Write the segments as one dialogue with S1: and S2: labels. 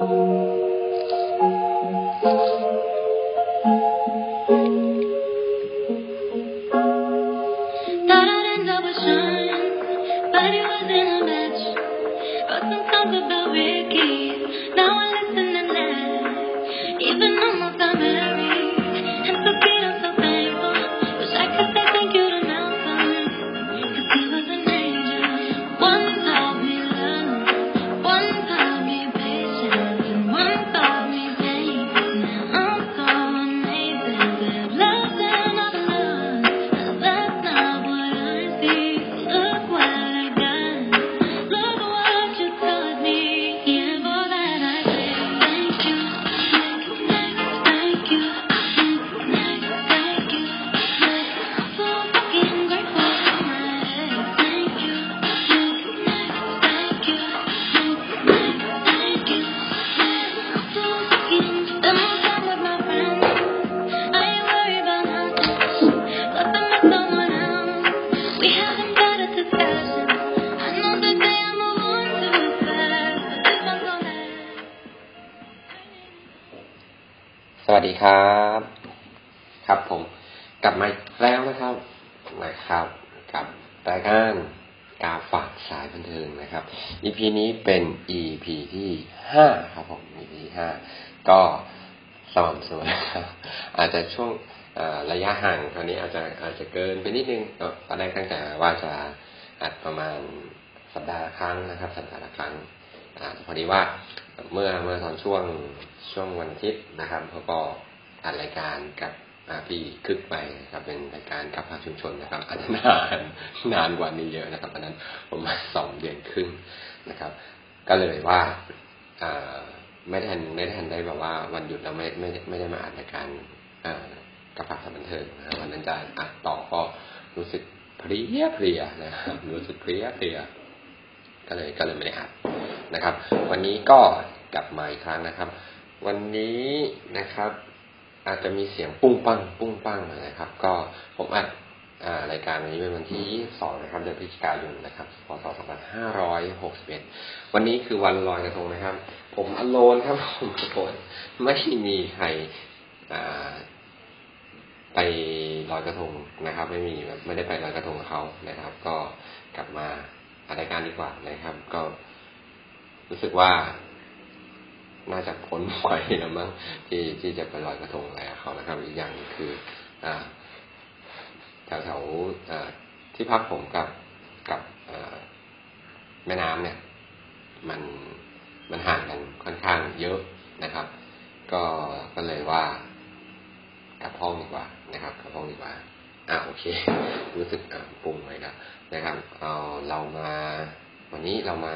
S1: วัส ว่าจะอัดประมาณสัปดาห์ละครั้งนะครับ สัปดาห์ละครั้งพอดีว่าเมื่อเมื่อตอนช่วงช่วงวันอาทิตย์นะครับเขาก็อัดรายการกับพี่คึกไปครับเป็นรายการกับภาคชุมชนนะครับอันนานนานกว่านี้เยอะนะครับตอนนั้นผมมาณสองเดือนครึ่งนะครับ ก็เลยว่าไม่ได้ทันไม่ได้ทันได้แบบว่าวันหยุดเราไม่ไม่ไม่ได้มาอัดรายการกับภาคบันเทิงนะวันนั้นจะอัดต่อก็รู้สึก เพลียเพลียนะครับรู้สึกเพลียเพลียก็เลยก็เลยไม่ได้อัดนะครับ วันนี้ก็กลับมาอีกครั้งนะครับ วันนี้นะครับ อาจจะมีเสียงปุ้งปังปุ้งปังนะครับ ก็ผมอัดรายการวันนี้เป็นวันที่สองนะครับ เดือนพฤศจิกายนนะครับ พศสองพันห้าร้อยหกสิบเอ็ดวันนี้คือวันลอยกระทงนะครับ ผมอโลนครับผมโอนไม่มีใคร ไปลอยกระทงนะครับ ไม่มีแบบไม่ได้ไปลอยกระทงเขานะครับ ก็กลับมาอัดรายการดีกว่านะครับ ก็รู้สึกว่าน่าจะพ้นไฟแล้วมั้งที่ที่จะไปลอยกระทงอะไรเขานะครับ อีกอย่างคืออ่าแถวแถวที่พักผมกับกับแม่น้ำเนี่ย มันมันห่างกันค่อนข้างเยอะนะครับ ก็ก็เลยว่ากลับห้องดีกว่า นะครับกลับห้องดีกว่าอ่าโอเค รู้สึกปรุงไว้แล้วนะครับเอาเรามาวันนี้เรามา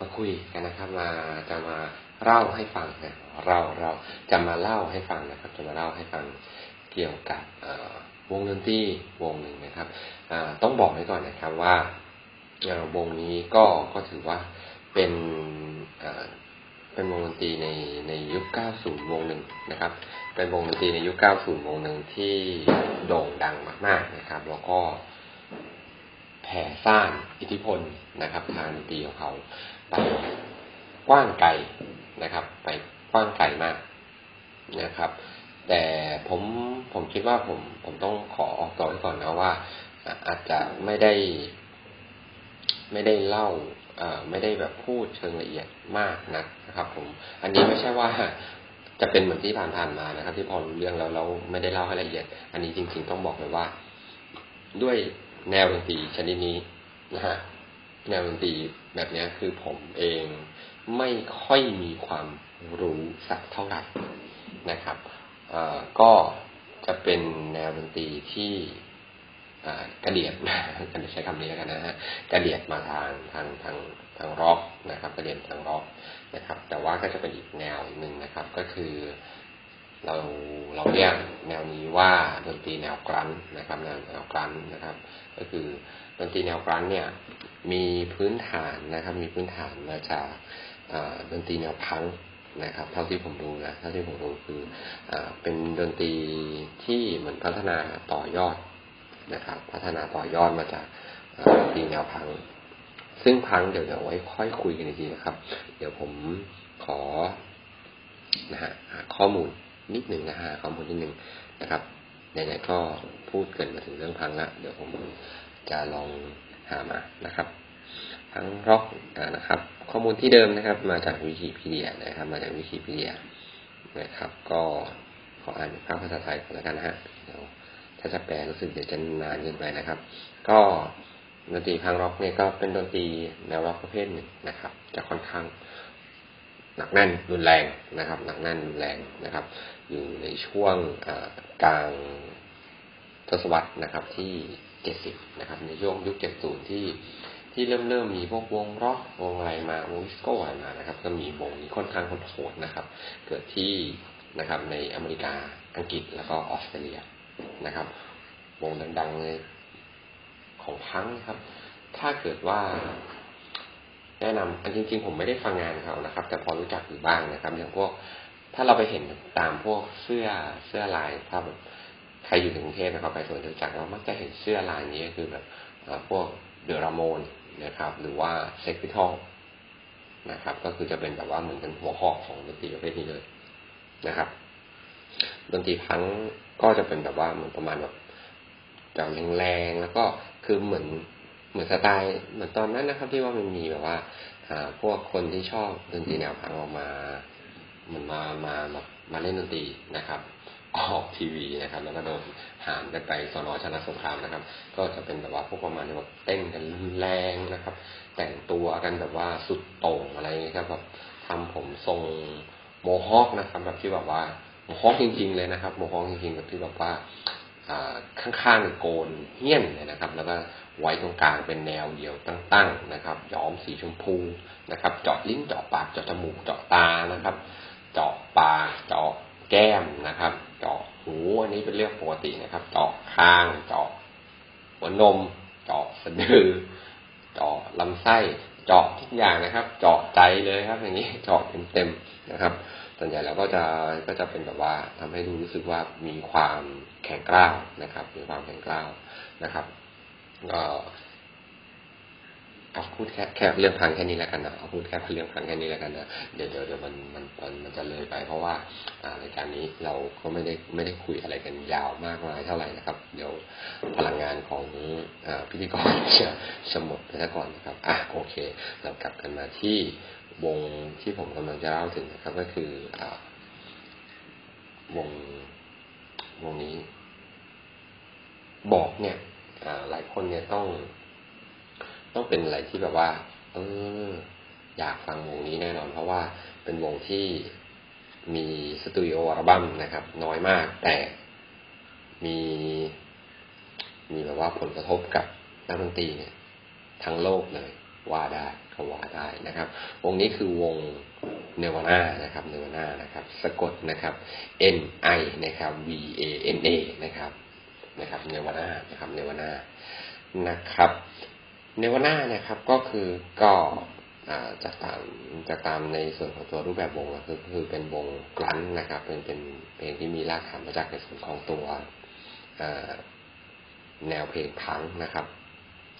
S1: มาคุยกันนะครับมาจะมาเล่าให้ฟังนะเราเราจะมาเล่าให้ฟังนะครับ จะมาเล่าให้ฟังเกี่ยวกับวงดนตรีวงหนึ่งนะครับต้องบอกไว้ก่อนนะครับว่าวงนี้ก็ก็ถือว่าเป็น เป็นวงดนตรีในในยุค 90 วงหนึ่งนะครับ เป็นวงดนตรีในยุค 90 วงหนึ่งที่โด่งดังมากๆนะครับ แล้วก็แผ่สร้างอิทธิพลนะครับ ทางดนตรีของเขาไปกว้างไกลนะครับ ไปกว้างไกลมากนะครับ แต่ผมผมคิดว่าผมผมต้องขอออกตัวไว้ก่อนนะว่า อาจจะไม่ได้ ไม่ได้เล่า ไม่ได้แบบพูดเชิงละเอียดมากนะนะครับ ผม อันนี้ไม่ใช่ว่าจะเป็นเหมือนที่ผ่านๆมานะครับ ที่พอรู้เรื่องแล้วเราไม่ได้เล่าให้ละเอียด อันนี้จริง ๆ ต้องบอกเลยว่า ด้วยแนวดนตรีชนิดนี้นะฮะแนวดนตรีแบบนี้คือผมเองไม่ค่อยมีความรู้สักเท่าไหร่นะครับก็จะเป็นแนวดนตรีที่ กระเดียดกันใช้คำนี้แล้วกันนะฮะกระเดียดมาทางทางทางทางร็อกนะครับ กระเดียดทางร็อกนะครับ แต่ว่าก็จะเป็นอีกแนวหนึ่งนะครับ ก็คือเราเราเรียกแนวนี้ว่าดนตรีแนว grunge นะครับแนวแนว grunge นะครับ ก็คือดนตรีแนวกรันเนี่ยมีพื้นฐานนะครับ มีพื้นฐานมาจากดนตรีแนวพังนะครับ เท่าที่ผมรู้นะเท่าที่ผมรู้คืออเป็นดนตรีที่เหมือนพัฒนาต่อยอด นะครับ พัฒนาต่อยอดมาจากดนตรีแนวพัง ซึ่งพังเดี๋ยวเดี๋ยวไว้ค่อยคุยกันดีๆนะครับ เดี๋ยวผมขอนะฮะข้อมูลนิดหนึ่งนะฮะข้อมูลนิดหนึ่งนะครับไหนๆก็พูดเกริ่นมาถึงเรื่องพังละเดี๋ยวผมจะลองหามานะครับ punk rock นะครับ ข้อมูลที่เดิมนะครับ มาจากวิกิพีเดียนะครับ มาจากวิกิพีเดียนะครับ ก็ขออ่านภาคภาษาไทยก่อนแล้วกันนะฮะเดี๋ยว ถ้าจะแปลรู้สึกเดี๋ยวจะนานเกินไปนะครับ ก็ดนตรี punk rock เนี่ยก็เป็นดนตรีแนวร็อกประเภทหนึ่งนะครับ จะค่อนข้างหนักแน่นรุนแรงนะครับ หนักแน่นรุนแรงนะครับ อยู่ในช่วงกลางทศวรรษนะครับที่เจ็ดสิบนะครับ ในช่วงยุคเจ็ดศูนย์ที่ที่เริ่มเริ่มมีพวกวงร็อกวงอะไรมาวงดิสโก้อะไรมานะครับ ก็มีวงนี้ค่อนข้างคนโหดนะครับ เกิดที่นะครับในอเมริกาอังกฤษแล้วก็ออสเตรเลีย นะครับวงดังๆเลยของพังครับ ถ้าเกิดว่า แนะนำอันจริง ๆ ผมไม่ได้ฟังงานเขานะครับ แต่พอรู้จักอยู่บ้างนะครับ อย่างพวก ถ้าเราไปเห็นตามพวกเสื้อเสื้อลายถ้าแบบใครอยู่ในกรุงเทพนะครับ ไปสวนจตุจักรเรามักจะเห็นเสื้อลายนี้คือแบบพวกเดอรามอนนะครับ หรือว่าเซ็กพิทอลนะครับ ก็คือจะเป็นแบบว่าเหมือนกันหัวหอกของดนตรีประเภทนี้เลยนะครับ ดนตรีพัง ก็จะเป็นแบบว่าเหมือนประมาณแบบจางแรงๆแล้วก็คือเหมือนเหมือนสไตล์เหมือนตอนนั้นนะครับ ที่ว่ามันมีแบบว่าพวกคนที่ชอบดนตรีแนวพังออกมาเหมือนมามามามาเล่นดนตรีนะครับออกทีวีนะครับ แล้วก็โดนหามกันไปสนอชนะสงครามนะครับ ก็จะเป็นแบบว่าพวกประมาณแบบเต้นกันแรงนะครับ แต่งตัวกันแบบว่าสุดโต่งอะไรเงี้ยครับแบบทำผมทรงโมฮอคนะครับ แบบที่แบบว่า โมฮอคจริง ๆ เลยนะครับโมฮอคจริงๆแบบที่แบบว่าข้างๆโกนเหี้ยนเลยนะครับ แล้วก็ไว้ตรงกลางเป็นแนวเดียวตั้งๆนะครับ ย้อมสีชมพูนะครับ เจาะลิ้นเจาะปากเจาะจมูกเจาะตานะครับ เจาะปากเจาะแก้มนะครับ เจาะหูอันนี้เป็นเรื่องปกตินะครับ เจาะคาง เจาะหัวนม เจาะสะดือ เจาะลำไส้ เจาะทุกอย่างนะครับ เจาะใจเลยครับ อย่างนี้เจาะเต็มๆนะครับ ส่วนใหญ่เราก็จะก็จะเป็นแบบว่าทำให้ดูรู้สึกว่ามีความแข็งกร้าวนะครับ มีความแข็งกร้าวนะครับก็เอาพูดแค่แค่เรื่องพังแค่นี้แล้วกันนะเอาพูดแค่เรื่องพังแค่นี้แล้วกันนะเดี๋ยวเดี๋ยวเดี๋ยวมันมันมันมันจะเลยไป เพราะว่าอ่ารายการนี้เราก็ไม่ได้ไม่ได้คุยอะไรกันยาวมากมายเท่าไหร่นะครับ เดี๋ยวพลังงานของอพิธีกรจะจะหมดไปซะก่อนนะครับอะโอเค เรากลับกันมาที่ วงที่ผมกำลังจะเล่าถึงนะครับ ก็คืออวงวงนี้ บอกเนี่ยหลายคนเนี่ยต้อง ต้องเป็นอะไรที่แบบว่า เออ อยากฟังวงนี้แน่นอน เพราะว่าเป็นวงที่มีสตูดิโออัลบั้มนะครับ น้อยมาก แต่มี มีแบบว่าผลกระทบกับนักดนตรีเนี่ย ทั้งโลกเลย ว่าได้เขาว่าได้นะครับ วงนี้คือวงเนวาน่านะครับเนวาน่านะครับ สะกดนะครับ N I นะครับ V A N A นะครับนะครับเนวาน่านะครับเนวาน่านะครับเนวาน่านะครับก็คือก็จากตามจากตามในส่วนของตัวรูปแบบวงก็คือเป็นวงกลั้นนะครับ เป็นเป็นเพลงที่มีรากฐานมาจากในส่วนของตัวแนวเพลงพังนะครับ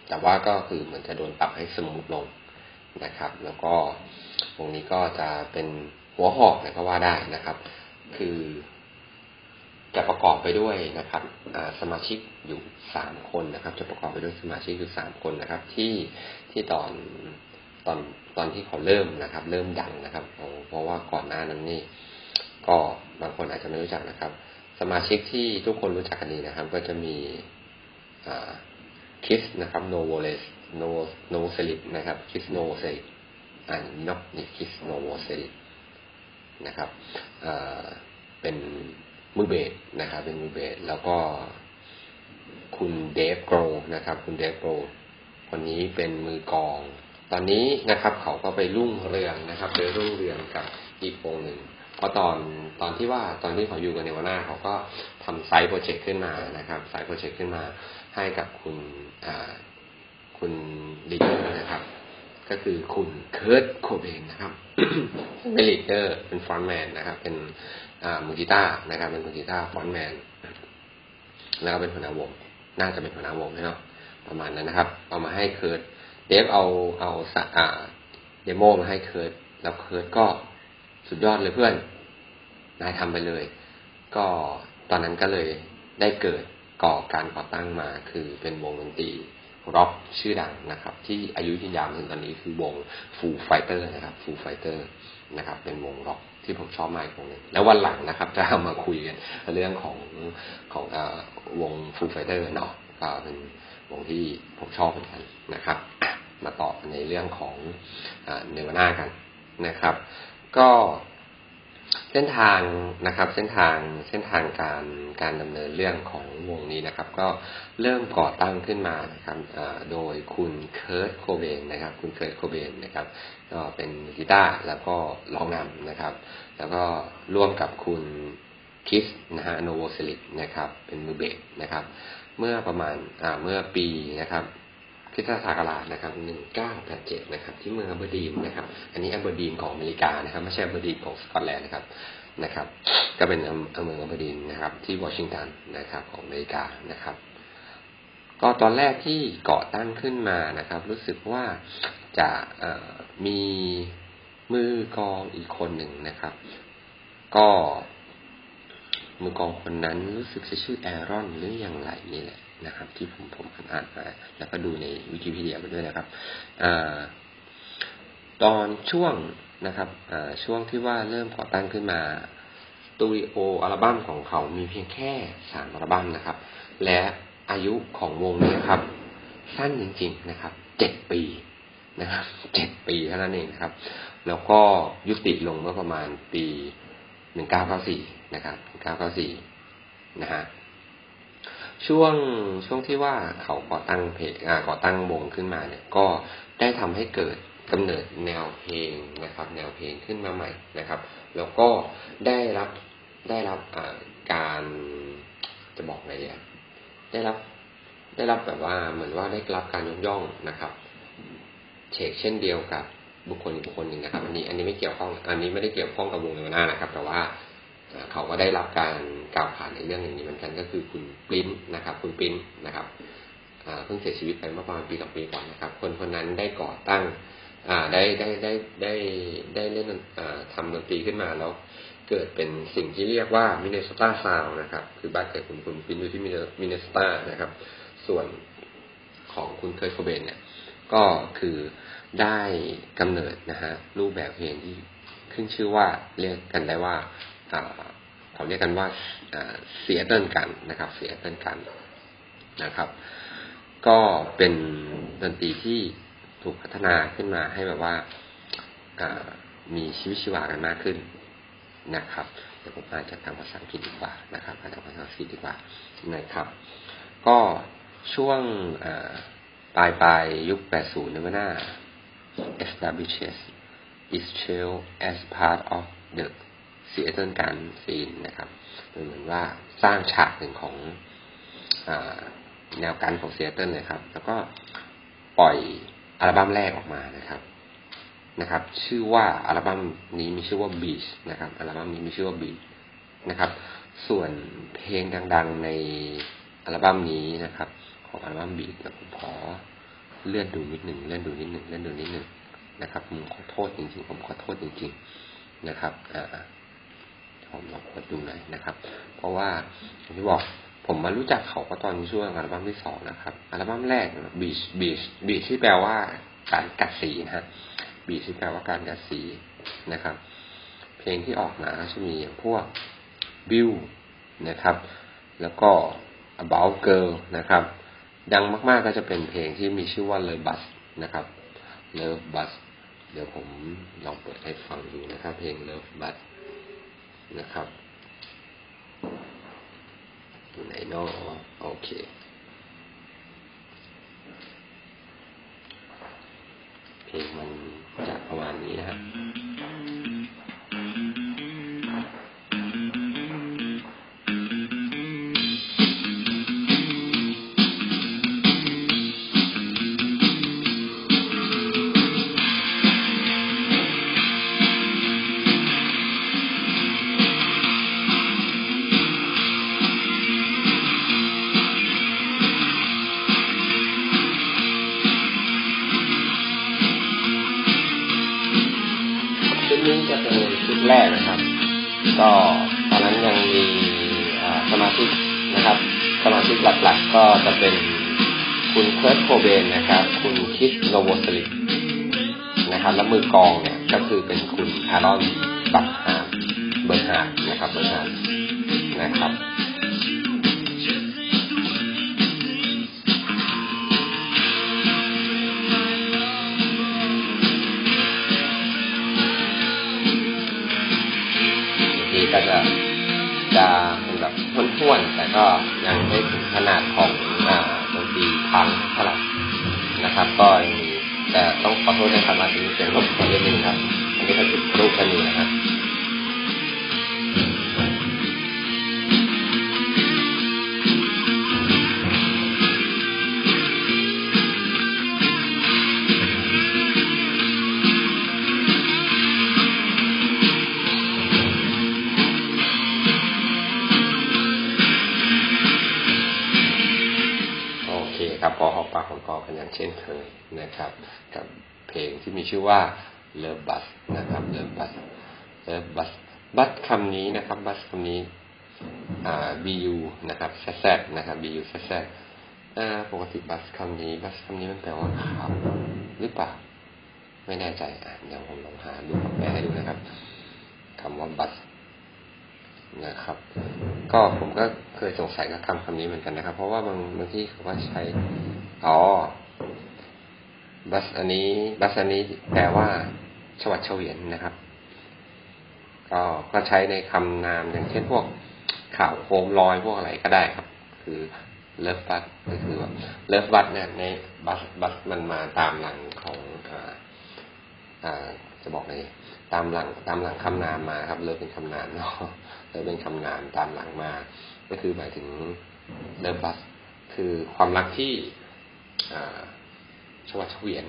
S1: แต่ว่าก็คือเหมือนจะโดนปรับให้สมูทลงนะครับ แล้วก็วงนี้ก็จะเป็นหัวหอกนะก็ว่าได้นะครับ คือจะประกอบไปด้วยนะครับสมาชิกอยู่สามคนนะครับ จะประกอบไปด้วยสมาชิกอยู่สามคนนะครับ ที่ที่ตอนตอนตอนที่เขาเริ่มนะครับ เริ่มดังนะครับ เพราะว่าก่อนหน้านั้นนี่ ก็บางคนอาจจะไม่รู้จักนะครับ สมาชิกที่ทุกคนรู้จักกันดีนะครับ ก็จะมี Krist นะครับ Novoselic โนโน Novoselic นะครับ Krist Novoselic อันนอกนี่ Krist Novoselic นะครับเป็นมือเบสนะครับ เป็นมือเบสแล้วก็คุณ Dave Grohlนะครับ คุณ Dave Grohl คนนี้เป็นมือกลอง ตอนนี้นะครับ เขาก็ไปรุ่งเรืองนะครับไปรุ่งเรืองกับอีกวงหนึ่ง เพราะตอนตอนที่ว่าตอนที่เขาอยู่กับ Nirvana เขาก็ทำ side project ขึ้นมานะครับ side project ขึ้นมาให้กับคุณคุณ leader นะครับ ก็คือคุณ Kurt Cobain นะครับเป็น leader เป็น frontman นะครับ เป็นมือกีตาร์นะครับ เป็นมือกีตาร์ frontmanแล้วก็เป็นหัวหน้าวง น่าจะเป็นหัวหน้าวงเนาะประมาณนั้นนะครับ เอามาให้ Kurt Dave เอาเอาสอ่า demo มาให้ Kurt แล้ว Kurt ก็ สุดยอดเลยเพื่อน นายทำไปเลย ก็ตอนนั้นก็เลยได้เกิดก่อการก่อตั้งมา คือเป็นวงดนตรีร็อกชื่อดังนะครับ ที่อายุยืนยาวถึงตอนนี้คือวง Foo Fighters นะครับ Foo Fighters นะครับ เป็นวงร็อกที่ผมชอบมากวงนึงแล้ววันหลังนะครับ จะมาคุยกันเรื่องของของอวง Foo Fighters เนาะก็เป็นวงที่ผมชอบเหมือนกันนะครับ มาต่อในเรื่องของเนวาน่ากันนะครับ ก็เส้นทางนะครับ เส้นทางเส้นทางการการดำเนินเรื่องของวงนี้นะครับ ก็เริ่มก่อตั้งขึ้นมานะครับโดยคุณ Kurt Cobain นะครับ คุณ Kurt Cobain นะครับ ก็เป็นกีตาร์แล้วก็ร้องนำนะครับ แล้วก็ร่วมกับคุณ Krist นะฮะ Novoselic นะครับ เป็นมือเบสนะครับ เมื่อประมาณเมื่อปีนะครับ คริสต์ศักราชนะครับหนึ่งเก้าแปดเจ็ดนะครับ ที่เมืองอัเบอร์ดีนนะครับ อันนี้อัเบอร์ดีนของอเมริกานะครับ ไม่ใช่อัเบอร์ดีนของสกอตแลนด์นะครับนะครับ ก็เป็นเมืองอัเบอร์ดีนนะครับ ที่วอชิงตันนะครับ ของอเมริกานะครับ ก็ตอนแรกที่ก่อตั้งขึ้นมานะครับ รู้สึกว่าจะมีมือกองอีกคนหนึ่งนะครับ ก็มือกองคนนั้นรู้สึกจะชื่อแอรอนหรืออย่างไรนี่แหละ นะครับ ที่ผมผมอ่านมาแล้วก็ดูในวิกิพีเดียไปด้วยนะครับอตอนช่วงนะครับช่วงที่ว่าเริ่มก่อตั้งขึ้นมาตูดิโออัลบั้มของเขามีเพียงแค่สามอัลบั้มนะครับ และอายุของวงนี้ครับ สั้นจริง ๆนะครับเจ็ดปีนะครับเจ็ดปีเท่านั้นเองนะครับ แล้วก็ยุติลงเมื่อประมาณปีหนึ่งเก้าเก้าสี่นะครับเก้าเก้าสี่นะฮะ ช่วงช่วงที่ว่าเขาก่อตั้งเพลงก่อตั้งวงขึ้นมาเนี่ย ก็ได้ทำให้เกิดกำเนิดแนวเพลงนะครับ แนวเพลงขึ้นมาใหม่นะครับ แล้วก็ได้รับได้รับการจะบอกไงเนี่ยได้รับ ได้รับแบบว่าเหมือนว่าได้รับการยกย่องนะครับเชกเช่นเดียวกับบุคคลอีกบุคคลหนึ่งนะครับ อันนี้อันนี้ไม่เกี่ยวข้อง อันนี้ไม่ได้เกี่ยวข้องกับวงเนวนานะครับ แต่ว่า เขาก็ได้รับการกล่าวขานในเรื่องอย่างนี้เหมือนกันก็คือคุณปริ้นนะครับ คุณปริ้นนะครับเพิ่งเสียชีวิตไปเมื่อประมาณปีสองปีก่อนนะครับ คนคนนั้นได้ก่อตั้งได้ได้ได้ได้ได้เล่นทำดนตรีขึ้นมาแล้วเกิดเป็นสิ่งที่เรียกว่า Minnesota sound นะครับ คือบ้านเกิดคุณคุณ Prince อยู่ที่ Minnesota นะครับ ส่วนของคุณ Kurt Cobain เนี่ยก็คือได้กำเนิดนะฮะรูปแบบเพลงที่ขึ้นชื่อว่าเรียกกันได้ว่า เขาเรียกกันว่า Seattle grunge นะครับ Seattle grunge นะครับ ก็เป็นดนตรีที่ถูกพัฒนาขึ้นมาให้แบบว่ามีชีวิตชีวากันมากขึ้นนะครับเดี๋ยวผมอาจจะทำภาษาอังกฤษดีกว่านะครับอาจจะภาษาอังกฤษดีกว่านะครับ ก็ช่วงปลายปลายยุค 80เนี่ยหน้า establishes its trail as part of the ซีเอเทิลการซีนนะครับเหมือนว่าสร้างฉากหนึ่งของอแนว grunge ของซีเอเทิลเลยครับ แล้วก็ปล่อยอัลบั้มแรกออกมานะครับนะครับ ชื่อว่าอัลบั้มนี้มีชื่อว่า Bleach นะครับอัลบั้มนี้มีชื่อว่า Bleach นะครับ ส่วนเพลงดัง ๆ ในอัลบั้มนี้นะครับ ของอัลบั้ม Bleach ผมขอเลื่อนดูนิดหนึ่งเลื่อนดูนิดหนึ่งเลื่อนดูนิดหนึ่งนะครับผมขอโทษจริงๆ ผมขอโทษจริง ๆ นะครับ อ่า ผมลองกดดูหน่อยนะครับ เพราะว่าอย่างที่บอกผมมารู้จักเขาก็ตอนช่วงอัลบั้มที่สองนะครับ อัลบั้มแรกบีชบีชบีชที่แปลว่าการกัดสีนะฮะบีชที่แปลว่าการกัดสีนะครับ เพลงที่ออกมาจะมีอย่างพวกบิวนะครับ แล้วก็ about girl นะครับ ดังมากๆก็จะเป็นเพลงที่มีชื่อว่า Love Bus นะครับ Love Bus เดี๋ยวผมลองเปิดให้ฟังดูนะครับ เพลง Love Bus นะครับไหนนอโอเคเพลงมันจะ Cobain นะครับ คุณ Krist Novoselic นะครับ แล้วมือกลองเนี่ยก็คือเป็นคุณ Aaron Burckhard Burckhard นะครับ Burckhard นะครับทีก็จะจะเป็นแบบท้วนๆแต่ก็ยังไม่ถึงขนาดของดนตรีพัง นะครับ ก็แต่ต้องขอโทษในคำว่าที่เสียงรบกวนนิดนึงครับอันนี้ก็จุดรูปกันอยู่นะครับ นะครับ กับเพลงที่มีชื่อว่า Love Bus นะครับ Love Bus Love Bus บัสคำนี้นะครับ บัสคำนี้อ่า bu นะครับแซดนะครับ bu แซดปกติบัสคำนี้ บัสคำนี้มันแปลว่าขับหรือเปล่าไม่แน่ใจอะเดี๋ยวผมลองหาดูแปลให้ดูนะครับคำว่าบัสนะครับ ก็ผมก็เคยสงสัยกับคำคำนี้เหมือนกันนะครับ เพราะว่าบางบางที่เขาว่าใช้ อ๋อ buzz อันนี้ buzz อันนี้แปลว่าฉวัดเฉวียนนะครับ ก็ก็ใช้ในคำนามอย่างเช่นพวกข่าวโคมลอยพวกอะไรก็ได้ครับ คือ Love Buzz ก็คือว่า Love Buzz เนี่ยใน buzz buzz มันมาตามหลังของอ่าอ่าจะบอกเลยตามหลังตามหลังคำนามมาครับ love เป็นคำนามเนาะ love เป็นคำนามตามหลังมา ก็คือหมายถึงเลิฟบัสคือความรักที่อ่า ชวัชเวียน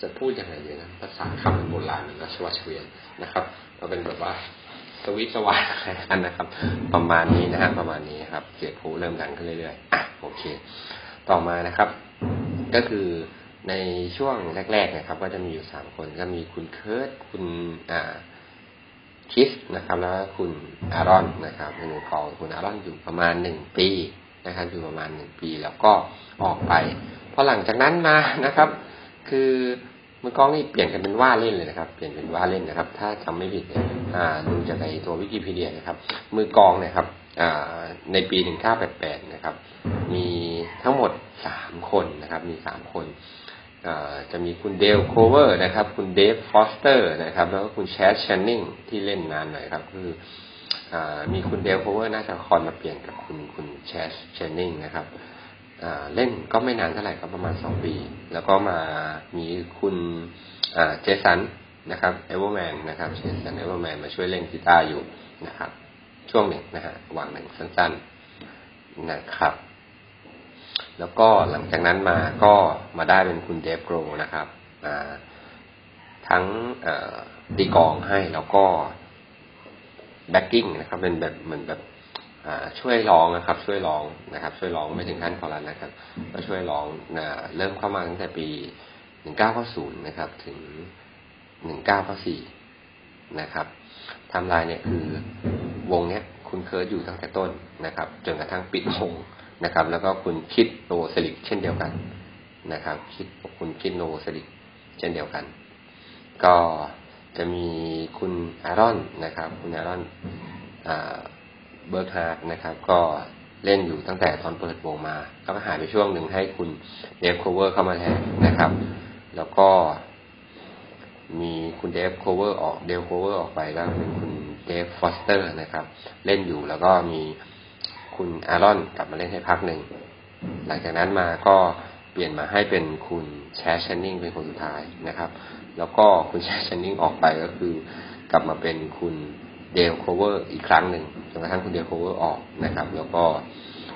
S1: จะพูดยังไงดีนะภาษาคำโบราณก็ชวัชเวียนนะครับก็เป็นแบบว่าสวิตสวายกันนะครับ ประมาณนี้นะฮะประมาณนี้ครับเสียงผูเริ่มดังขึ้นเรื่อยๆอะโอเค ต่อมานะครับ ก็คือในช่วงแรก ๆ นะครับ ก็จะมีอยู่สามคนก็มีคุณเคิร์ตคุณอ่าKrist นะครับ แล้วคุณ Aaron นะครับในมือกลองคุณ Aaron อยู่ประมาณหนึ่งปีนะครับอยู่ประมาณหนึ่งปีแล้วก็ออกไป พอหลังจากนั้นมานะครับ คือมือกลองนี่เปลี่ยนกันเป็นว่าเล่นเลยนะครับ เปลี่ยนเป็นว่าเล่นนะครับ ถ้าจำไม่ผิดเนี่ยดูจากในตัววิกิพีเดียนะครับ มือกลองเนี่ยครับในปีหนึ่งเก้าแปดแปดนะครับ มีทั้งหมดสามคนนะครับ มีสามคน จะมีคุณ Dale Crover นะครับ คุณ Dave Foster นะครับ แล้วก็คุณ Chad Channingที่เล่นนานหน่อยครับ คือมีคุณเดลโคเวอร์น่าจะคอนมาเปลี่ยนกับคุณคุณแชดแชนนิงนะครับ เล่นก็ไม่นานเท่าไหร่ครับประมาณสองปี แล้วก็มามีคุณเจสันนะครับเอเวอร์แมนนะครับเจสันเอเวอร์แมนมาช่วยเล่นกีตาร์อยู่นะครับ ช่วงหนึ่งนะฮะช่วงหนึ่งสั้นๆนะครับ แล้วก็หลังจากนั้นมาก็มาได้เป็นคุณเดฟโกรลนะครับทั้งตีกลองให้แล้วก็ backing นะครับ เป็นแบบเหมือนแบบ ช่วยร้องนะครับ ช่วยร้องนะครับ ช่วยร้องไม่ถึงขั้นคอรัสนะครับ ก็ช่วยร้องเริ่มเข้ามาตั้งแต่ปีหนึ่งเก้าเก้าศูนย์นะครับ ถึงหนึ่งเก้าเก้าสี่นะครับทำลายเนี่ยคือวงเนี้ยคุณเคิร์ทอยู่ตั้งแต่ต้นนะครับ จนกระทั่งปิดวงนะครับ แล้วก็คุณคริสโนโวสลิกเช่นเดียวกันนะครับ คริสคุณคริสโนโวสลิกเช่นเดียวกัน ก็จะมีคุณอารอนนะครับ คุณอารอน เบิร์กฮาร์ดนะครับ ก็เล่นอยู่ตั้งแต่ตอนเปิดวงมาก็หายไปช่วงหนึ่งให้คุณเดฟโคเวอร์เข้ามาแทนนะครับ แล้วก็มีคุณเดฟโคเวอร์ออกเดฟโคเวอร์ออกไปก็เป็นคุณเดฟฟอสเตอร์นะครับ เล่นอยู่แล้วก็มีคุณอารอนกลับมาเล่นให้พักหนึ่ง หลังจากนั้นมาก็เปลี่ยนมาให้เป็นคุณแชดแชนนิงเป็นคนสุดท้ายนะครับ แล้วก็คุณแชดแชนนิงออกไปก็คือกลับมาเป็นคุณ เดลโคเวอร์อีกครั้งหนึ่งจนกระทั่งคุณเดลโคเวอร์ออกนะครับ แล้วก็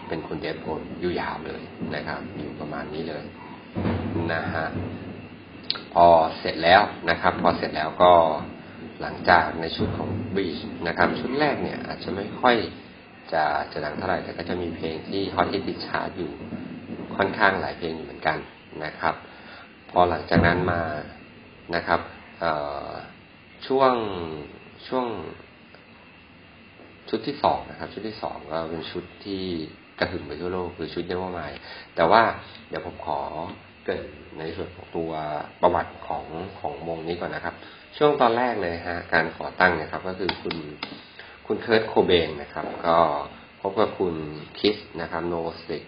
S1: เป็นคุณเดฟโกรลอยู่ยาวเลยนะครับ อยู่ประมาณนี้เลยนะฮะพอเสร็จแล้วนะครับ พอเสร็จแล้วก็หลังจากในชุดของบีชนะครับ ชุดแรกเนี่ย อาจจะไม่ค่อยจะจะดังเท่าไหร่แต่ก็จะมีเพลงที่ฮอตฮิตติดชาร์ตอยู่ค่อนข้างหลายเพลงอยู่เหมือนกันนะครับ พอหลังจากนั้นมานะครับช่วงช่วง ชุดที่สองนะครับ ชุดที่สองก็เป็นชุดที่กระหึ่มไปทั่วโลกคือชุดเดวมายแต่ว่าเดี๋ยวผมขอเกิดในส่วนของตัวประวัติของของวงนี้ก่อนนะครับ ช่วงตอนแรกเลยฮะการก่อตั้งนะครับ ก็คือคุณคุณเคิร์ตโคเบนนะครับ ก็พบกับคุณคิสนะครับโนสิก